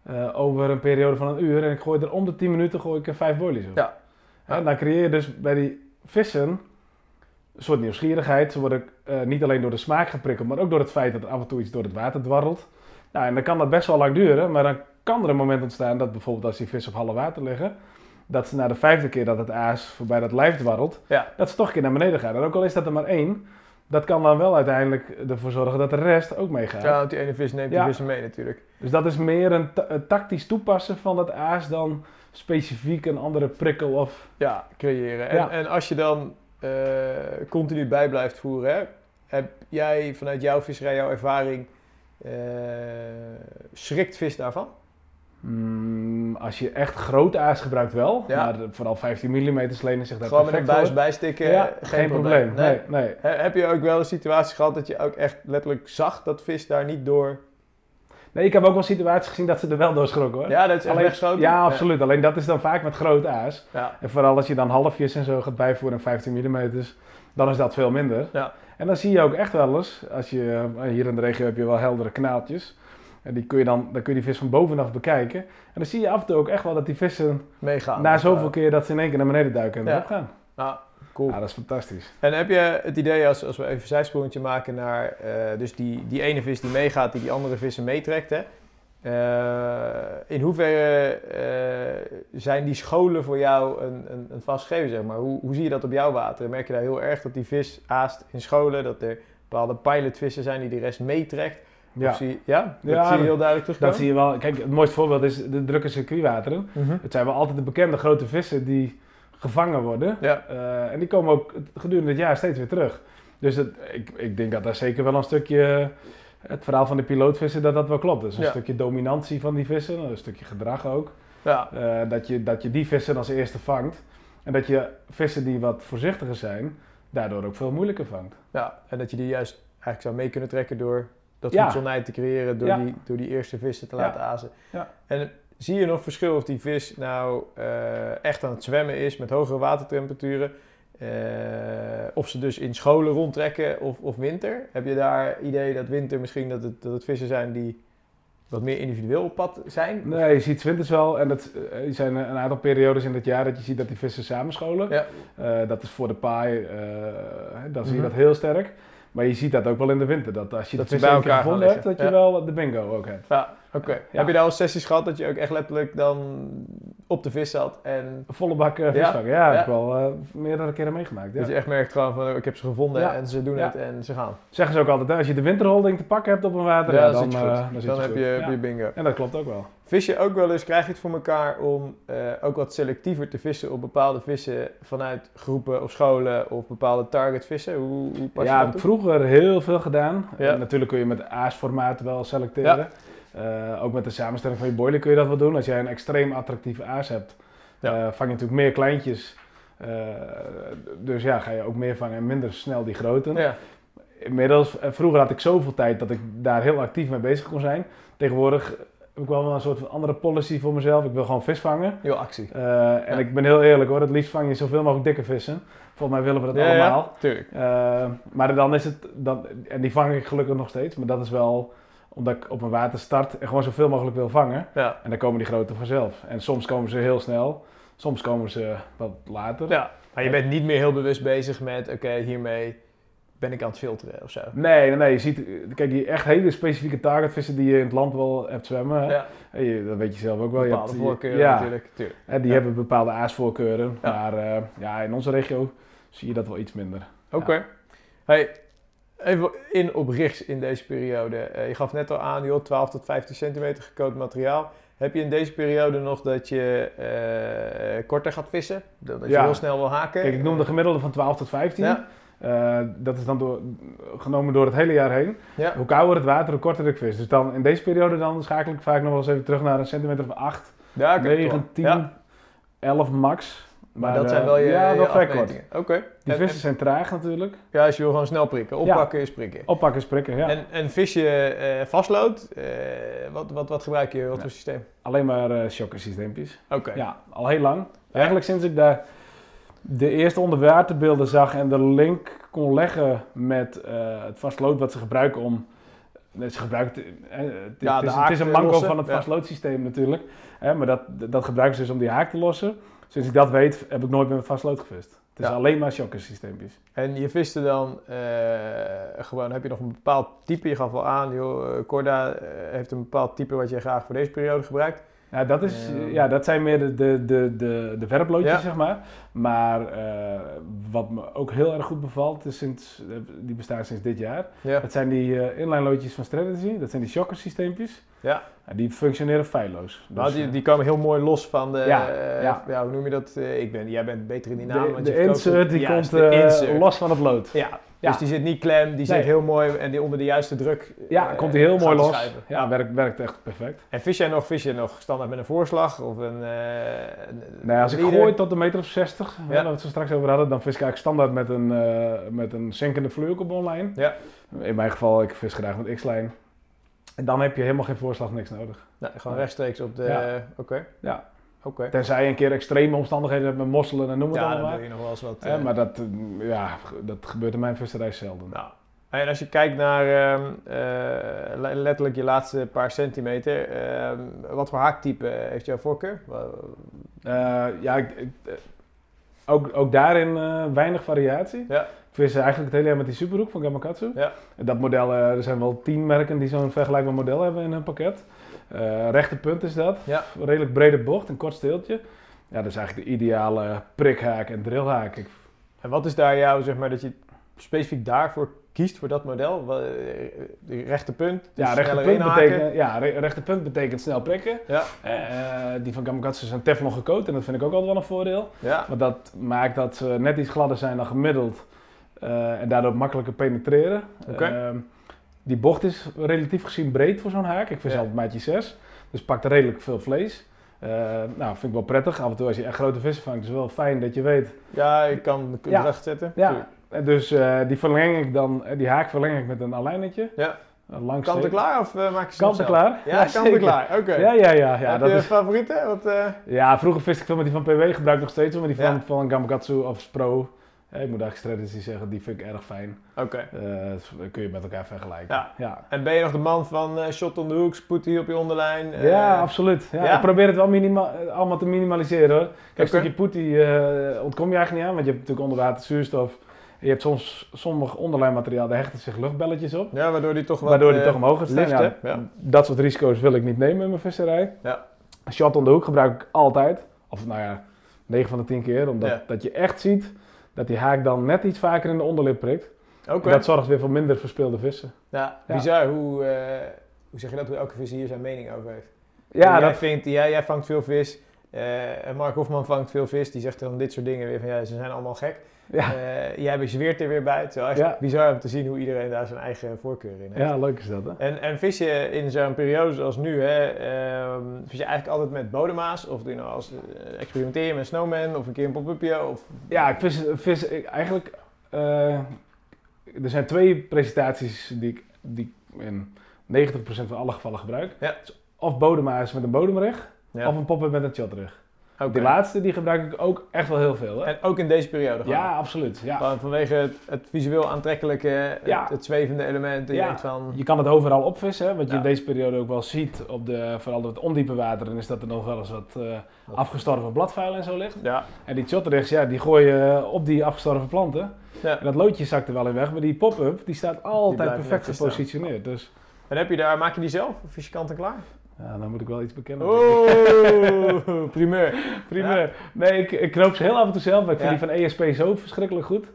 eh, over een periode van een uur en ik gooi er om de 10 minuten gooi ik er 5 boilies op. Ja. dan creëer je dus bij die vissen een soort nieuwsgierigheid. Ze worden eh, niet alleen door de smaak geprikkeld, maar ook door het feit dat er af en toe iets door het water dwarrelt. Nou, en dan kan dat best wel lang duren, maar dan kan er een moment ontstaan dat bijvoorbeeld als die vissen op halve water liggen, dat ze na de vijfde keer dat het aas voorbij dat lijf dwarrelt, Ja. dat ze toch een keer naar beneden gaan. En ook al is dat er maar één, dat kan dan wel uiteindelijk ervoor zorgen dat de rest ook meegaat. Ja, want die ene vis neemt Ja. die vissen mee natuurlijk. Dus dat is meer een, ta- een tactisch toepassen van dat aas dan specifiek een andere prikkel of... Ja, creëren. En, Ja. en als je dan eh, continu bij blijft voeren, hè, heb jij vanuit jouw visserij, jouw ervaring, schrikt vis daarvan? Mm, als je echt groot aas gebruikt wel, Ja. maar vooral 15 mm lenen zich daar Gewoon met een buis voor. bijstikken, ja, geen, probleem. Nee, nee. He- Heb je ook wel een situatie gehad dat je ook echt letterlijk zag dat vis daar niet door... Nee, ik heb ook wel situaties gezien dat ze er wel door schrokken hoor. Ja, dat is echt Alleen-? Ja, absoluut. Alleen dat is dan vaak met groot aas. En vooral als je dan halfjes en zo gaat bijvoeren en 15 mm, dan is dat veel minder. Ja. En dan zie je ook echt wel eens, als je, eh, hier in de regio heb je wel heldere kanaaltjes. En die kun je dan, dan kun je die vis van bovenaf bekijken. En dan zie je af en toe ook echt wel dat die vissen Meegaan. na zoveel keer dat ze in één keer naar beneden duiken en Ja. erop gaan. Ah, cool. Ja, dat is fantastisch. En heb je het idee, als, als we even een zijsprongetje maken naar eh, dus die, die ene vis die meegaat, die die andere vissen meetrekt, hè? Eh, in hoeverre eh, zijn die scholen voor jou een, een, een vast gegeven, zeg maar? Hoe, hoe zie je dat op jouw water? Merk je daar heel erg dat die vis aast in scholen, dat er bepaalde pilotvissen zijn die de rest meetrekt? Ja. Ja? Dat Ja, zie je heel duidelijk terugkomen? Dat zie je wel. Kijk, het mooiste voorbeeld is de drukke circuitwateren. Mhm. Het zijn wel altijd de bekende grote vissen die gevangen worden. Ja, Eh, en die komen ook gedurende het jaar steeds weer terug. Dus het, ik, ik denk dat daar zeker wel een stukje, het verhaal van de pilootvissen, dat dat wel klopt. Dus een Ja. stukje dominantie van die vissen, een stukje gedrag ook. ja. Eh, dat, je, dat je die vissen als eerste vangt. En dat je vissen die wat voorzichtiger zijn, daardoor ook veel moeilijker vangt. ja. En dat je die juist eigenlijk zou mee kunnen trekken door dat Ja. te creëren, door, Ja. die, door die eerste vissen te laten azen. Ja. En zie je nog verschil of die vis nou eh, echt aan het zwemmen is met hogere watertemperaturen? Eh, of ze dus in scholen rondtrekken of, of winter? Heb je daar idee dat winter misschien dat het, dat het vissen zijn die wat meer individueel op pad zijn? Nee, je ziet winters wel, en dat eh, er zijn een aantal periodes in het jaar dat je ziet dat die vissen samenscholen. Ja. Eh, dat is voor de paai, eh, dan zie je Mhm. dat heel sterk. Maar je ziet dat ook wel in de winter, dat als je Dat vissen bij elkaar gevonden hebt, dat je Ja. wel de bingo ook hebt. Ja, oké. Ja. Heb je daar al sessies gehad dat je ook echt letterlijk dan op de vis zat en volle bak uh, Ja. visvangen, ja, heb ik wel eh, meerdere keren meegemaakt. Ja. dat je echt merkt gewoon van oh, ik heb ze gevonden en ze doen het en ze gaan. Zeggen ze ook altijd, hè, als je de winterholding te pakken hebt op een water, dan dan, eh, Dan, je heb je, je bingo. En dat klopt ook wel. Vis je ook wel eens, krijg je het voor elkaar om eh, ook wat selectiever te vissen op bepaalde vissen vanuit groepen of scholen of bepaalde target vissen? Hoe, hoe pas ja, je heb dat ik toe? vroeger heel veel gedaan. Ja. Natuurlijk kun je met aasformaat wel selecteren. Eh, ook met de samenstelling van je boiler kun je dat wel doen. Als jij een extreem attractieve aas hebt, Ja. eh, vang je natuurlijk meer kleintjes. Dus ja, ga je ook meer vangen en minder snel die groten. Ja, Inmiddels, vroeger had ik zoveel tijd dat ik daar heel actief mee bezig kon zijn. Tegenwoordig ik wel een soort van andere policy voor mezelf. Ik wil gewoon vis vangen. heel actie. Eh, en Ja. ik ben heel eerlijk hoor, het liefst vang je zoveel mogelijk dikke vissen. Volgens mij willen we dat Ja, ja, allemaal. tuurlijk. Eh, maar dan is het, dan, en die vang ik gelukkig nog steeds, maar dat is wel omdat ik op mijn water start en gewoon zoveel mogelijk wil vangen. Ja. En dan komen die grote vanzelf. En soms komen ze heel snel, soms komen ze wat later. ja, maar je bent niet meer heel bewust bezig met oké, hiermee ben ik aan het filteren of zo. Nee, nee, je ziet, kijk, die echt hele specifieke targetvissen die je in het land wel hebt zwemmen, Ja, je, dat weet je zelf ook wel. Je bepaalde hebt- je- voorkeuren ja, natuurlijk. Tuurlijk. die Ja. hebben bepaalde aasvoorkeuren, Ja. maar eh, ja, in onze regio zie je dat wel iets minder. Oké. Hey, even in op richts in deze periode. Eh, je gaf net al aan, joh, 12 tot 15 centimeter gekookt materiaal. Heb je in deze periode nog dat je eh, korter gaat vissen? Dat je heel snel wil haken? Kijk, ik noem de gemiddelde van 12 tot 15. Eh, dat is dan door, genomen door het hele jaar heen. Ja. Hoe kouder het water, hoe korter ik vis. Dus dan in deze periode dan schakel ik vaak nog wel eens even terug naar een centimeter of 8, Ja, oké, 9, klopt. 10, Ja, 11 max. maar, dat eh, zijn wel je, Ja, wel vrij kort. Oké. Die En- vissen zijn traag natuurlijk. Ja, als je wil gewoon snel prikken. Oppakken is prikken. Oppakken, sprikken, ja. En, en vis je eh, vastlood, eh, wat, wat, wat gebruik je? Wat voor systeem? Alleen maar eh shockersysteempjes. Oké. Ja, al heel lang. Eigenlijk sinds ik daar de eerste onderwaterbeelden zag en de link kon leggen met eh, het vastlood wat ze gebruiken om... Ze gebruiken, eh, het, Ja, het de is, het is een manco van het ja. vastloodsysteem natuurlijk. Hè, maar dat, dat gebruiken ze dus om die haak te lossen. Sinds ik dat weet, heb ik nooit met een vastlood gevist. Het is Ja. alleen maar shockersysteempjes. En je viste dan eh, gewoon, heb je nog een bepaald type? Je gaf wel aan, joh, eh, Corda eh, heeft een bepaald type wat je graag voor deze periode gebruikt. Ja, dat, is, Ehm. ja, dat zijn meer de, de, de, de, de werploodjes, Ja. zeg maar. Maar eh, wat me ook heel erg goed bevalt, is sinds, eh, die bestaan sinds dit jaar. Ja. Dat zijn die eh inline loodjes van Strategy. Dat zijn die shockersysteempjes. Ja. Ja, die functioneren feilloos. Dus, die, die komen heel mooi los van de, Ja, ja. hoe noem je dat? Ik ben, jij bent beter in die namen. de, want de je insert die Juist, komt insert. los van het lood. Ja, dus die zit niet klem, die zit heel mooi en die onder de juiste druk. Ja, komt die heel mooi los. Ja, werkt, werkt echt perfect. En vis jij nog, vis je nog standaard met een voorslag of een. een Nee, als ik gooi tot een meter of 60, hè, Ja. waar we het straks over hadden, dan vis ik eigenlijk standaard met een, eh, met een zinkende vloeikop online. Ja. In mijn geval, ik vis graag met X-lijn. En dan heb je helemaal geen voorslag, niks nodig. Gewoon rechtstreeks op de. Ja. Oké. Ja. Oké. Tenzij je een keer extreme omstandigheden hebt met mosselen en noem het Ja, dan allemaal. doe je nog wel eens wat. Hè, eh, maar dat, eh, ja, dat gebeurt in mijn visserij zelden. Nou, en als je kijkt naar ehm, eh, le- letterlijk je laatste paar centimeter, ehm, wat voor haaktype heeft jouw voorkeur? Ja, ik, ik, ook, ook daarin eh, weinig variatie. Ja. Ik vis eigenlijk het hele jaar met die Superhoek van Gamakatsu. Ja. Dat model, eh, er zijn wel tien merken die zo'n vergelijkbaar model hebben in hun pakket. Eh rechte punt is dat. Ja. Redelijk brede bocht, een kort steeltje. Ja, dat is eigenlijk de ideale prikhaak en drillhaak. Ik, En wat is daar jou, zeg maar, dat je specifiek daarvoor kiest voor dat model? Eh, rechte punt? dus Ja, rechte punt, inhaken? betekent, ja, re- rechte punt betekent snel prikken. Ja, Eh, eh, die van Gamakatsu zijn teflon gecoat en dat vind ik ook altijd wel een voordeel. ja. Want dat maakt dat ze net iets gladder zijn dan gemiddeld en daardoor makkelijker penetreren. Ehm, die bocht is relatief gezien breed voor zo'n haak. Ik vis Ja. altijd maatje 6, dus pakt redelijk veel vlees. Nou, vind ik wel prettig. Af en toe als je echt grote vissen vangt, is het wel fijn dat je weet. ja, ik kan de Ja. kracht zetten. Ja, dus eh, die verleng ik dan, eh, die haak verleng ik met een alijnetje. Ja. Een lang Kant en klaar of eh, maak je ze Kant en klaar. Ja, kant en zeker. klaar. Oké. Ja, ja, ja. ja, Heb dat je is, favorieten? Wat, eh, ja, vroeger viste ik veel met die van PW, gebruik ik nog steeds wel, maar die van, Ja. van Gamakatsu of Pro. Ja, ik moet eigenlijk strategy zeggen, die vind ik erg fijn. Oké. Eh, dat kun je met elkaar vergelijken. Ja. ja. En ben je nog de man van eh, shot on the hook, spoed hier op je onderlijn? eh, Ja, absoluut. Ja, ja? Ik probeer het wel minima eh, allemaal te minimaliseren hoor. Kijk, een Oké. stukje poetie eh, ontkom je eigenlijk niet aan, want je hebt natuurlijk onder water zuurstof. Je hebt soms sommig onderlijnmateriaal, daar hechten zich luchtbelletjes op. Ja, waardoor die toch wat... waardoor die eh, toch omhoog gaat staan. lift, Ja, hè? Ja. Dat soort risico's wil ik niet nemen in mijn visserij. Ja. Shot on the hook gebruik ik altijd. Of nou ja, 9 van de 10 keer. Omdat dat je echt ziet dat die haak dan net iets vaker in de onderlip prikt. En dat zorgt weer voor minder verspeelde vissen. Ja, bizar hoe, eh, hoe zeg je dat, hoe elke visser hier zijn mening over heeft. Ja, jij dat, vindt, jij, jij vangt veel vis. eh, Mark Hofman vangt veel vis. Die zegt dan dit soort dingen weer van ja, ze zijn allemaal gek. Ja, Eh, jij bezweert er weer bij. Het is echt Ja. bizar om te zien hoe iedereen daar zijn eigen voorkeur in heeft. ja, leuk is dat hè. En, en vis je in zo'n periode zoals nu, hè, ehm, vis je eigenlijk altijd met bodema's? Of doe je nou als, eh, experimenteer je met snowman of een keer een pop-upje? Of... Ja, ik vis, vis ik eigenlijk. eh, er zijn twee presentaties die ik, die ik in 90% van alle gevallen gebruik. Ja. Dus Of bodema's met een bodemrig, Ja. of een pop-up met een shotrig. Die laatste die gebruik ik ook echt wel heel veel. Hè? En ook in deze periode gewoon? Ja, absoluut. Ja. Van- Vanwege het, het visueel aantrekkelijke, het, Ja. het zwevende element. En je Ja. denkt van... Je kan het overal opvissen. hè. Wat je in deze periode ook wel ziet, op de, vooral het ondiepe water, dan is dat er nog wel eens wat eh, afgestorven bladvuil en zo ligt. Ja, En die shotrigs, ja, die gooi je op die afgestorven planten. Ja. En dat loodje zakt er wel in weg, maar die pop-up, die staat altijd perfect gepositioneerd. Dus En heb je daar, maak je die zelf? Of is je kant en klaar? Ja, dan moet ik wel iets bekennen. Oh, primeur. Primeur. Nee, ik, ik knoop ze heel af en toe zelf, maar ik vind Ja. die van ESP zo verschrikkelijk goed.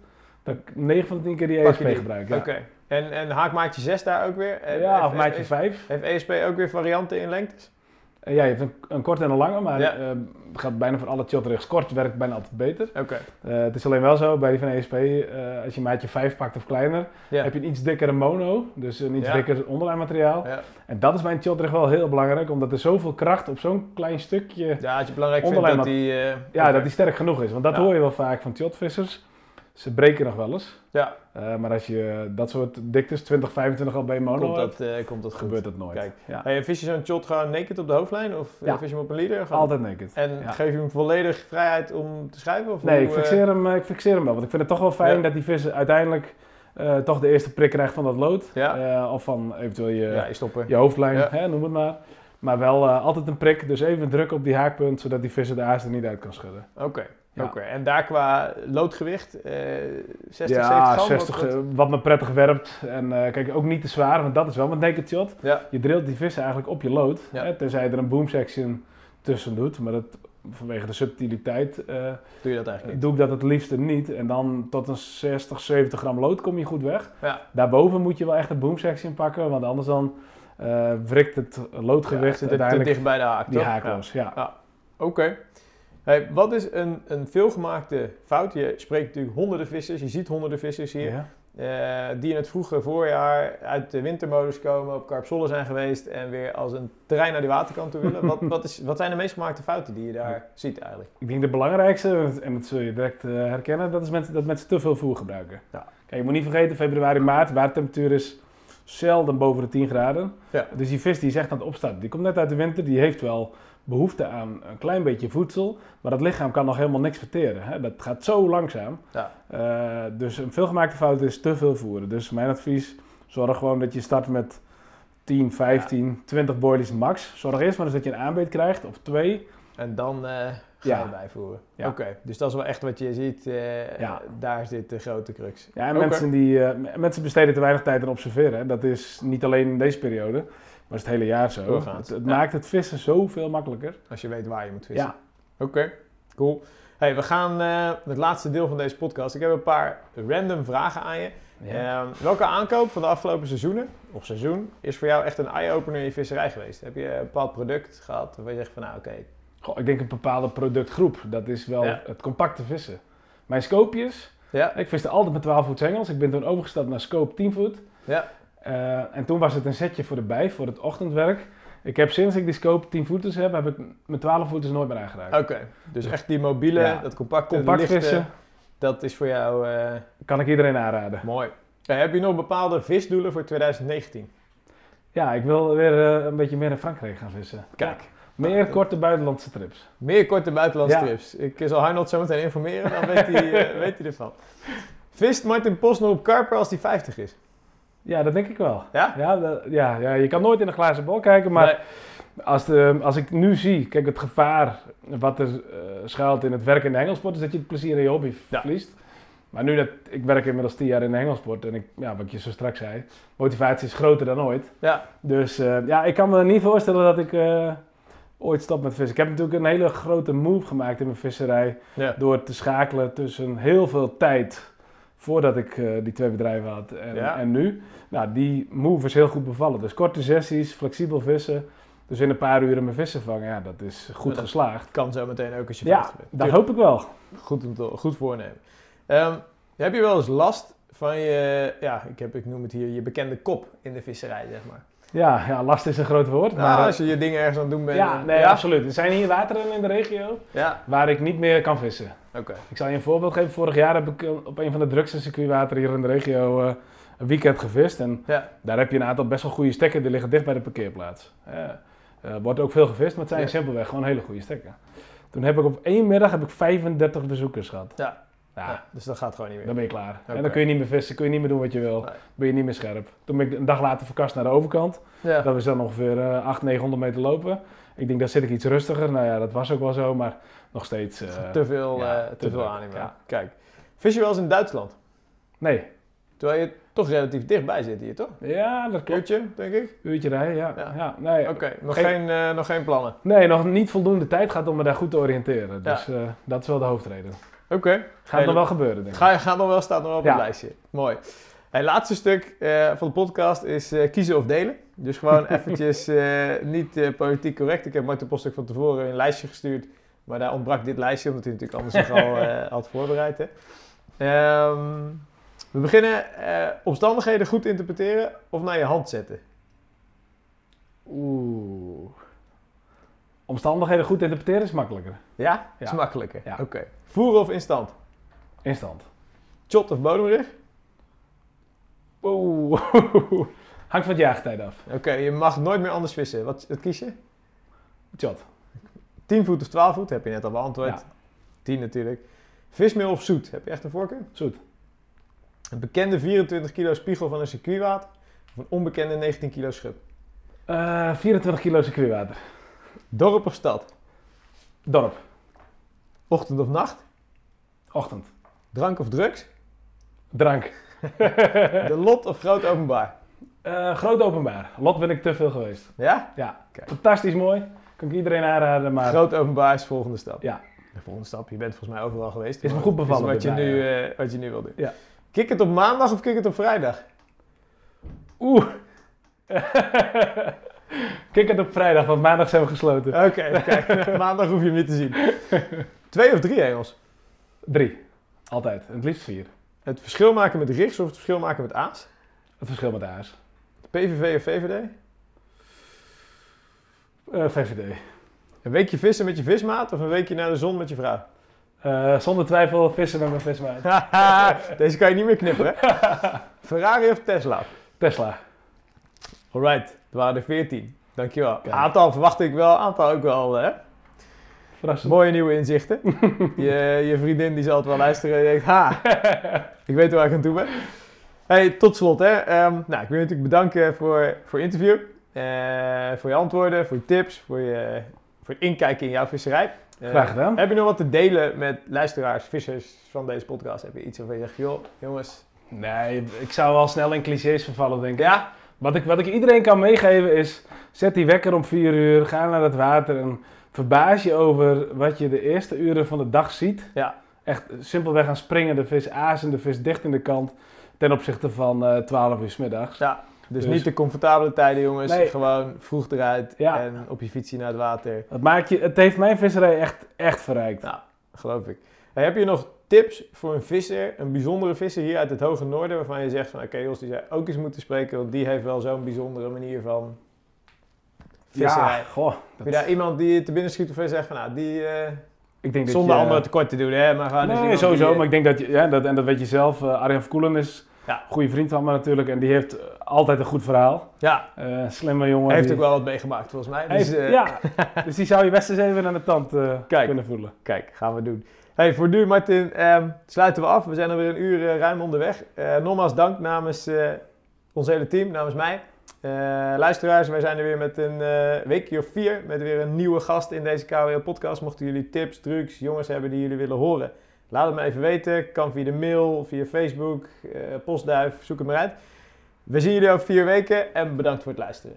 Dat ik 9 van de 10 keer die ESP die? gebruik. Ja, Oké. En, en haakmaatje 6 daar ook weer? Ja heeft- of maatje heeft- 5. Heeft ESP ook weer varianten in lengtes? Eh, ja, je hebt een, een korte en een lange, maar Ja. eh, het gaat bijna voor alle shotrigs. Kort werkt bijna altijd beter. Oké. Eh, het is alleen wel zo, bij die van ESP, als je maatje 5 pakt of kleiner, heb je een iets dikkere mono, dus een iets Ja. dikker onderlijnmateriaal. Ja. En dat is bij een shotrig wel heel belangrijk, omdat er zoveel kracht op zo'n klein stukje, ja, het je belangrijk vindt dat die... ja, dat die sterk genoeg is. Want dat hoor je wel vaak van shotvissers. Ze breken nog wel eens. Ja, Eh, maar als je dat soort diktes, 20, 25 al bij mono komt dat, eh, komt dat gebeurt dat nooit. Kijk. Ja. Hey, vis je zo'n shot gewoon naked op de hoofdlijn? Of eh, Ja. vis je hem op een leader? Gewoon- Altijd naked. En Ja. geef je hem volledig vrijheid om te schrijven? Of Nee, hoe, ik fixeer, hem, ik fixeer hem wel. Want ik vind het toch wel fijn dat die vis uiteindelijk toch de eerste prik krijgt van dat lood. Of van eventueel je, je hoofdlijn, hè, noem het maar. Maar wel altijd een prik, dus even druk op die haakpunt, zodat die vis de aas er niet uit kan schudden. Oké. Ja. Oké. En daar qua loodgewicht, eh 60, 70 ja, gram? 60, Wat- eh, wat me prettig werpt. En eh, kijk, ook niet te zwaar, want dat is wel met naked shot. Ja. Je drilt die vissen eigenlijk op je lood, Ja. hè, tenzij je er een boom section tussen doet. Maar dat, vanwege de subtiliteit eh, Doe je dat eigenlijk niet? doe ik dat het liefste niet. En dan tot een 60, 70 gram lood kom je goed weg. Ja. Daarboven moet je wel echt een boom section pakken, want anders dan eh wrikt het loodgewicht Ja, het te uiteindelijk dicht bij de haak, die haak los. Ja. Oké. Hey, wat is een, een veelgemaakte fout? Je spreekt natuurlijk honderden vissers, je ziet honderden vissers hier, Ja. eh, die in het vroege voorjaar uit de wintermodus komen, op Karpzollen zijn geweest en weer als een terrein naar die waterkant toe willen. wat, wat, is, wat zijn de meest gemaakte fouten die je daar ziet eigenlijk? Ik denk de belangrijkste, en dat zul je direct eh, herkennen, dat is mensen, dat mensen te veel voer gebruiken. Ja. Kijk, je moet niet vergeten, februari, maart, watertemperatuur is zelden boven de 10 graden. Ja. Dus die vis die is echt aan het opstarten. Die komt net uit de winter, die heeft wel behoefte aan een klein beetje voedsel, maar dat lichaam kan nog helemaal niks verteren. Hè? Dat gaat zo langzaam. Ja. Eh, dus een veelgemaakte fout is te veel voeren. Dus mijn advies, zorg gewoon dat je start met 10, 15, 20 boilies max. Zorg eerst maar eens dat je een aanbeet krijgt, of twee. En dan eh, ga Ja. je bijvoeren. Oké, dus dat is wel echt wat je ziet, Ja. daar zit de grote crux. Ja, en mensen, die, mensen besteden te weinig tijd aan observeren. hè. Dat is niet alleen in deze periode, maar is het hele jaar zo. Doorgaans, Het, het ja. maakt het vissen zoveel makkelijker. Als je weet waar je moet vissen. Ja, Oké, cool. Hey, we gaan eh het laatste deel van deze podcast. Ik heb een paar random vragen aan je. Ja. Ehm, welke aankoop van de afgelopen seizoenen, of seizoen, is voor jou echt een eye-opener in je visserij geweest? Heb je een bepaald product gehad waar je zegt van nou oké, Goh, ik denk een bepaalde productgroep. Dat is wel Ja. het compacte vissen. Mijn scoopjes, ja, ik viste altijd met 12 voet hengels. Ik ben toen overgestapt naar scope 10 voet. ja, Eh, en toen was het een setje voor de bij, voor het ochtendwerk. Ik heb sinds ik die scope 10 voeters heb, heb ik mijn 12 voeters nooit meer aangeraakt. oké. Dus echt die mobiele, Ja. dat compacte, Compact lichte, vissen dat is voor jou eh, kan ik iedereen aanraden. mooi. Eh, heb je nog bepaalde visdoelen voor 2019? Ja, ik wil weer een beetje meer in Frankrijk gaan vissen. Kijk, Meer korte buitenlandse trips. meer korte buitenlandse Ja. trips. Ik zal Arnold zo meteen informeren, dan weet hij, weet hij ervan. Vist Martin Post nog op karper als hij 50 is? Ja, dat denk ik wel. Ja? Ja, dat- ja, ja, je kan nooit in een glazen bol kijken, maar Nee. als, de, als ik nu zie, kijk, het gevaar wat er eh, schuilt in het werken in de hengelsport, is dat je het plezier in je hobby Ja. verliest. Maar nu dat ik werk inmiddels tien jaar in de hengelsport en ik, ja, wat je zo straks zei, motivatie is groter dan ooit. Ja, Dus eh, ja, ik kan me niet voorstellen dat ik eh, ooit stop met vissen. Ik heb natuurlijk een hele grote move gemaakt in mijn visserij ja. door te schakelen tussen heel veel tijd voordat ik eh, die twee bedrijven had en, Ja. en nu. Nou, die move is heel goed bevallen. Dus korte sessies, flexibel vissen. Dus in een paar uren mijn vissen vangen, ja, dat is goed dat- geslaagd. kan zo meteen ook als je Ja, 50 bent. dat Tuurlijk. hoop ik wel. Goed, om te- goed voornemen. Ehm, heb je wel eens last van je, ja, ik, heb, ik noem het hier, je bekende kop in de visserij, zeg maar. Ja, ja, last is een groot woord. Nou, maar, eh, als je je dingen ergens aan het doen bent. ja, en- nee, ja? absoluut. Er zijn hier wateren in de regio Ja, waar ik niet meer kan vissen. Oké. Ik zal je een voorbeeld geven. Vorig jaar heb ik eh, op een van de drukste circuitwateren hier in de regio eh, een weekend gevist. En Ja, daar heb je een aantal best wel goede stekken. Die liggen dicht bij de parkeerplaats. Eh, Er wordt ook veel gevist, maar het zijn Ja. simpelweg gewoon hele goede stekken. Toen heb ik op één middag heb ik 35 bezoekers gehad. Ja. Ja, dus dat gaat gewoon niet meer. dan ben je klaar. En dan kun je niet meer vissen, kun je niet meer doen wat je wil. Nee. Ben je niet meer scherp. Toen ben ik een dag later verkast naar de overkant. Ja. Dat was dan ongeveer eh 800, 900 meter lopen. Ik denk, daar zit ik iets rustiger. Nou ja, dat was ook wel zo, maar nog steeds... eh, te veel, ja, eh, te te veel druk, animo. ja. Kijk, vis je wel eens in Duitsland? Nee. Terwijl je toch relatief dichtbij zit hier, toch? Ja, dat klopt. Uurtje, denk ik. Uurtje rijden, ja. Ja. ja. nee, Oké, nog, Geen- geen, eh, nog geen plannen. nee, nog niet voldoende tijd gaat om me daar goed te oriënteren. Dus dat is wel de hoofdreden. Oké. Gaat Hele- nog wel gebeuren, denk ik. Ga, gaat nog wel, staat nog wel op het lijstje. Mooi. Het laatste stuk van de podcast is kiezen of delen. Dus gewoon eventjes eh, niet eh, politiek correct. Ik heb Martin Post ook van tevoren een lijstje gestuurd. Maar daar ontbrak dit lijstje, omdat hij natuurlijk anders zich al eh, had voorbereid. Hè. Ehm, we beginnen omstandigheden goed interpreteren of naar je hand zetten. Oeh. Omstandigheden goed interpreteren is makkelijker. Ja? Ja. Is makkelijker. Ja. Oké. Voeren of instant? Instant. Shot of bodemrig? Oeh. Hangt van het jaagtijd af. Oké, je mag nooit meer anders vissen. Wat, wat kies je? Shot. 10 voet of 12 voet? Heb je net al beantwoord. Ja. 10 natuurlijk. Vismeel of zoet? Heb je echt een voorkeur? Zoet. Een bekende 24 kilo spiegel van een circuitwater of een onbekende 19 kilo schub? Eh 24 kilo circuitwater. Dorp of stad? Dorp. Ochtend of nacht? Ochtend. Drank of drugs? Drank. De lot of groot openbaar? Eh, groot openbaar. Lot ben ik te veel geweest. Ja? Ja. Fantastisch mooi. Kan ik iedereen aanraden, maar... Groot openbaar is de volgende stap. Ja. De volgende stap, je bent volgens mij overal geweest. Is me goed bevallen Is wat, je nu, eh, wat je nu wil doen. Ja. Kick het op maandag of kick het op vrijdag? Oeh. Kijk het op vrijdag, want maandag zijn we gesloten. Oké, kijk, maandag hoef je hem niet te zien. Twee of drie Engels? Drie. Altijd. En het liefst vier. Het verschil maken met richts of het verschil maken met aas? Het verschil met aas. PVV of VVD? Eh, VVD. Een weekje vissen met je vismaat of een weekje naar de zon met je vrouw? Eh, zonder twijfel vissen met mijn vismaat. Deze kan je niet meer knippen, hè? Ferrari of Tesla? Tesla. Alright, er waren er 14. Dankjewel. Kijk. Aantal verwacht ik wel, aantal ook wel, hè? Verrassend. Mooie nieuwe inzichten. je, je vriendin die zal het wel luisteren en denkt, ha, ik weet waar ik aan toe ben. Hey, tot slot, hè. Ehm, nou, ik wil je natuurlijk bedanken voor, voor het interview. Eh, voor je antwoorden, voor je tips, voor, je, voor het inkijken in jouw visserij. Eh, Graag gedaan. Heb je nog wat te delen met luisteraars, vissers van deze podcast? Heb je iets waarvan je zegt, joh, jongens. Nee, ik zou wel snel in clichés vervallen, denk ik. Ja? Wat ik, wat ik iedereen kan meegeven is, zet die wekker om vier uur, ga naar het water en verbaas je over wat je de eerste uren van de dag ziet. Ja. Echt simpelweg aan springen, de vis azen, de vis dicht in de kant. Ten opzichte van eh 12 uur 's middags. Ja, dus, Dus- niet de comfortabele tijden, jongens. Nee. Gewoon vroeg eruit Ja. en op je fietsje naar het water. Het, maakt je, het heeft mijn visserij echt, echt verrijkt. Nou, geloof ik. Hey, heb je nog tips voor een visser, een bijzondere visser hier uit het hoge noorden, waarvan je zegt van oké Jos, die zou ook eens moeten spreken, want die heeft wel zo'n bijzondere manier van visserij. ja, goh. Heb dat- je daar iemand die te binnen schiet of je zegt van nou, die, eh, ik denk dat zonder je, anderen tekort te doen, hè, maar gewoon Nee, sowieso. die, Maar ik denk dat je, ja, dat, en dat weet je zelf, eh Arjan Verkoelen is Ja. goede vriend van me natuurlijk. En die heeft eh, altijd een goed verhaal. Ja, Eh slimme jongen. heeft die- ook wel wat meegemaakt volgens mij. Dus, heeft- eh, ja, dus die zou je best eens even aan de tand eh, Kijk. kunnen voelen. Kijk, gaan we doen. Hey, voor nu Martin, ehm, sluiten we af. We zijn alweer een uur ruim onderweg. Eh, nogmaals dank namens eh, ons hele team, namens mij. Eh, luisteraars, wij zijn er weer met een eh, weekje of vier. Met weer een nieuwe gast in deze KWO-podcast. Mochten jullie tips, trucs, jongens hebben die jullie willen horen. Laat het me even weten. Kan via de mail, via Facebook, eh, postduif, zoek het maar uit. We zien jullie over vier weken en bedankt voor het luisteren.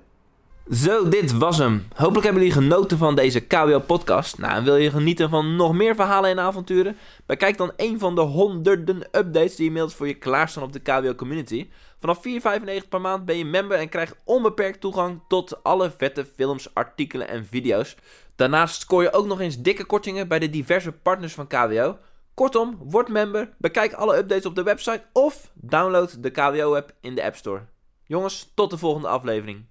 Zo, dit was hem. Hopelijk hebben jullie genoten van deze KWO-podcast. Nou, en wil je genieten van nog meer verhalen en avonturen? Bekijk dan een van de honderden updates die inmiddels voor je klaarstaan op de KWO-community. Vanaf 4,95 per maand ben je member en krijgt onbeperkt toegang tot alle vette films, artikelen en video's. Daarnaast scoor je ook nog eens dikke kortingen bij de diverse partners van KWO. Kortom, word member, bekijk alle updates op de website of download de KWO-app in de App Store. Jongens, tot de volgende aflevering.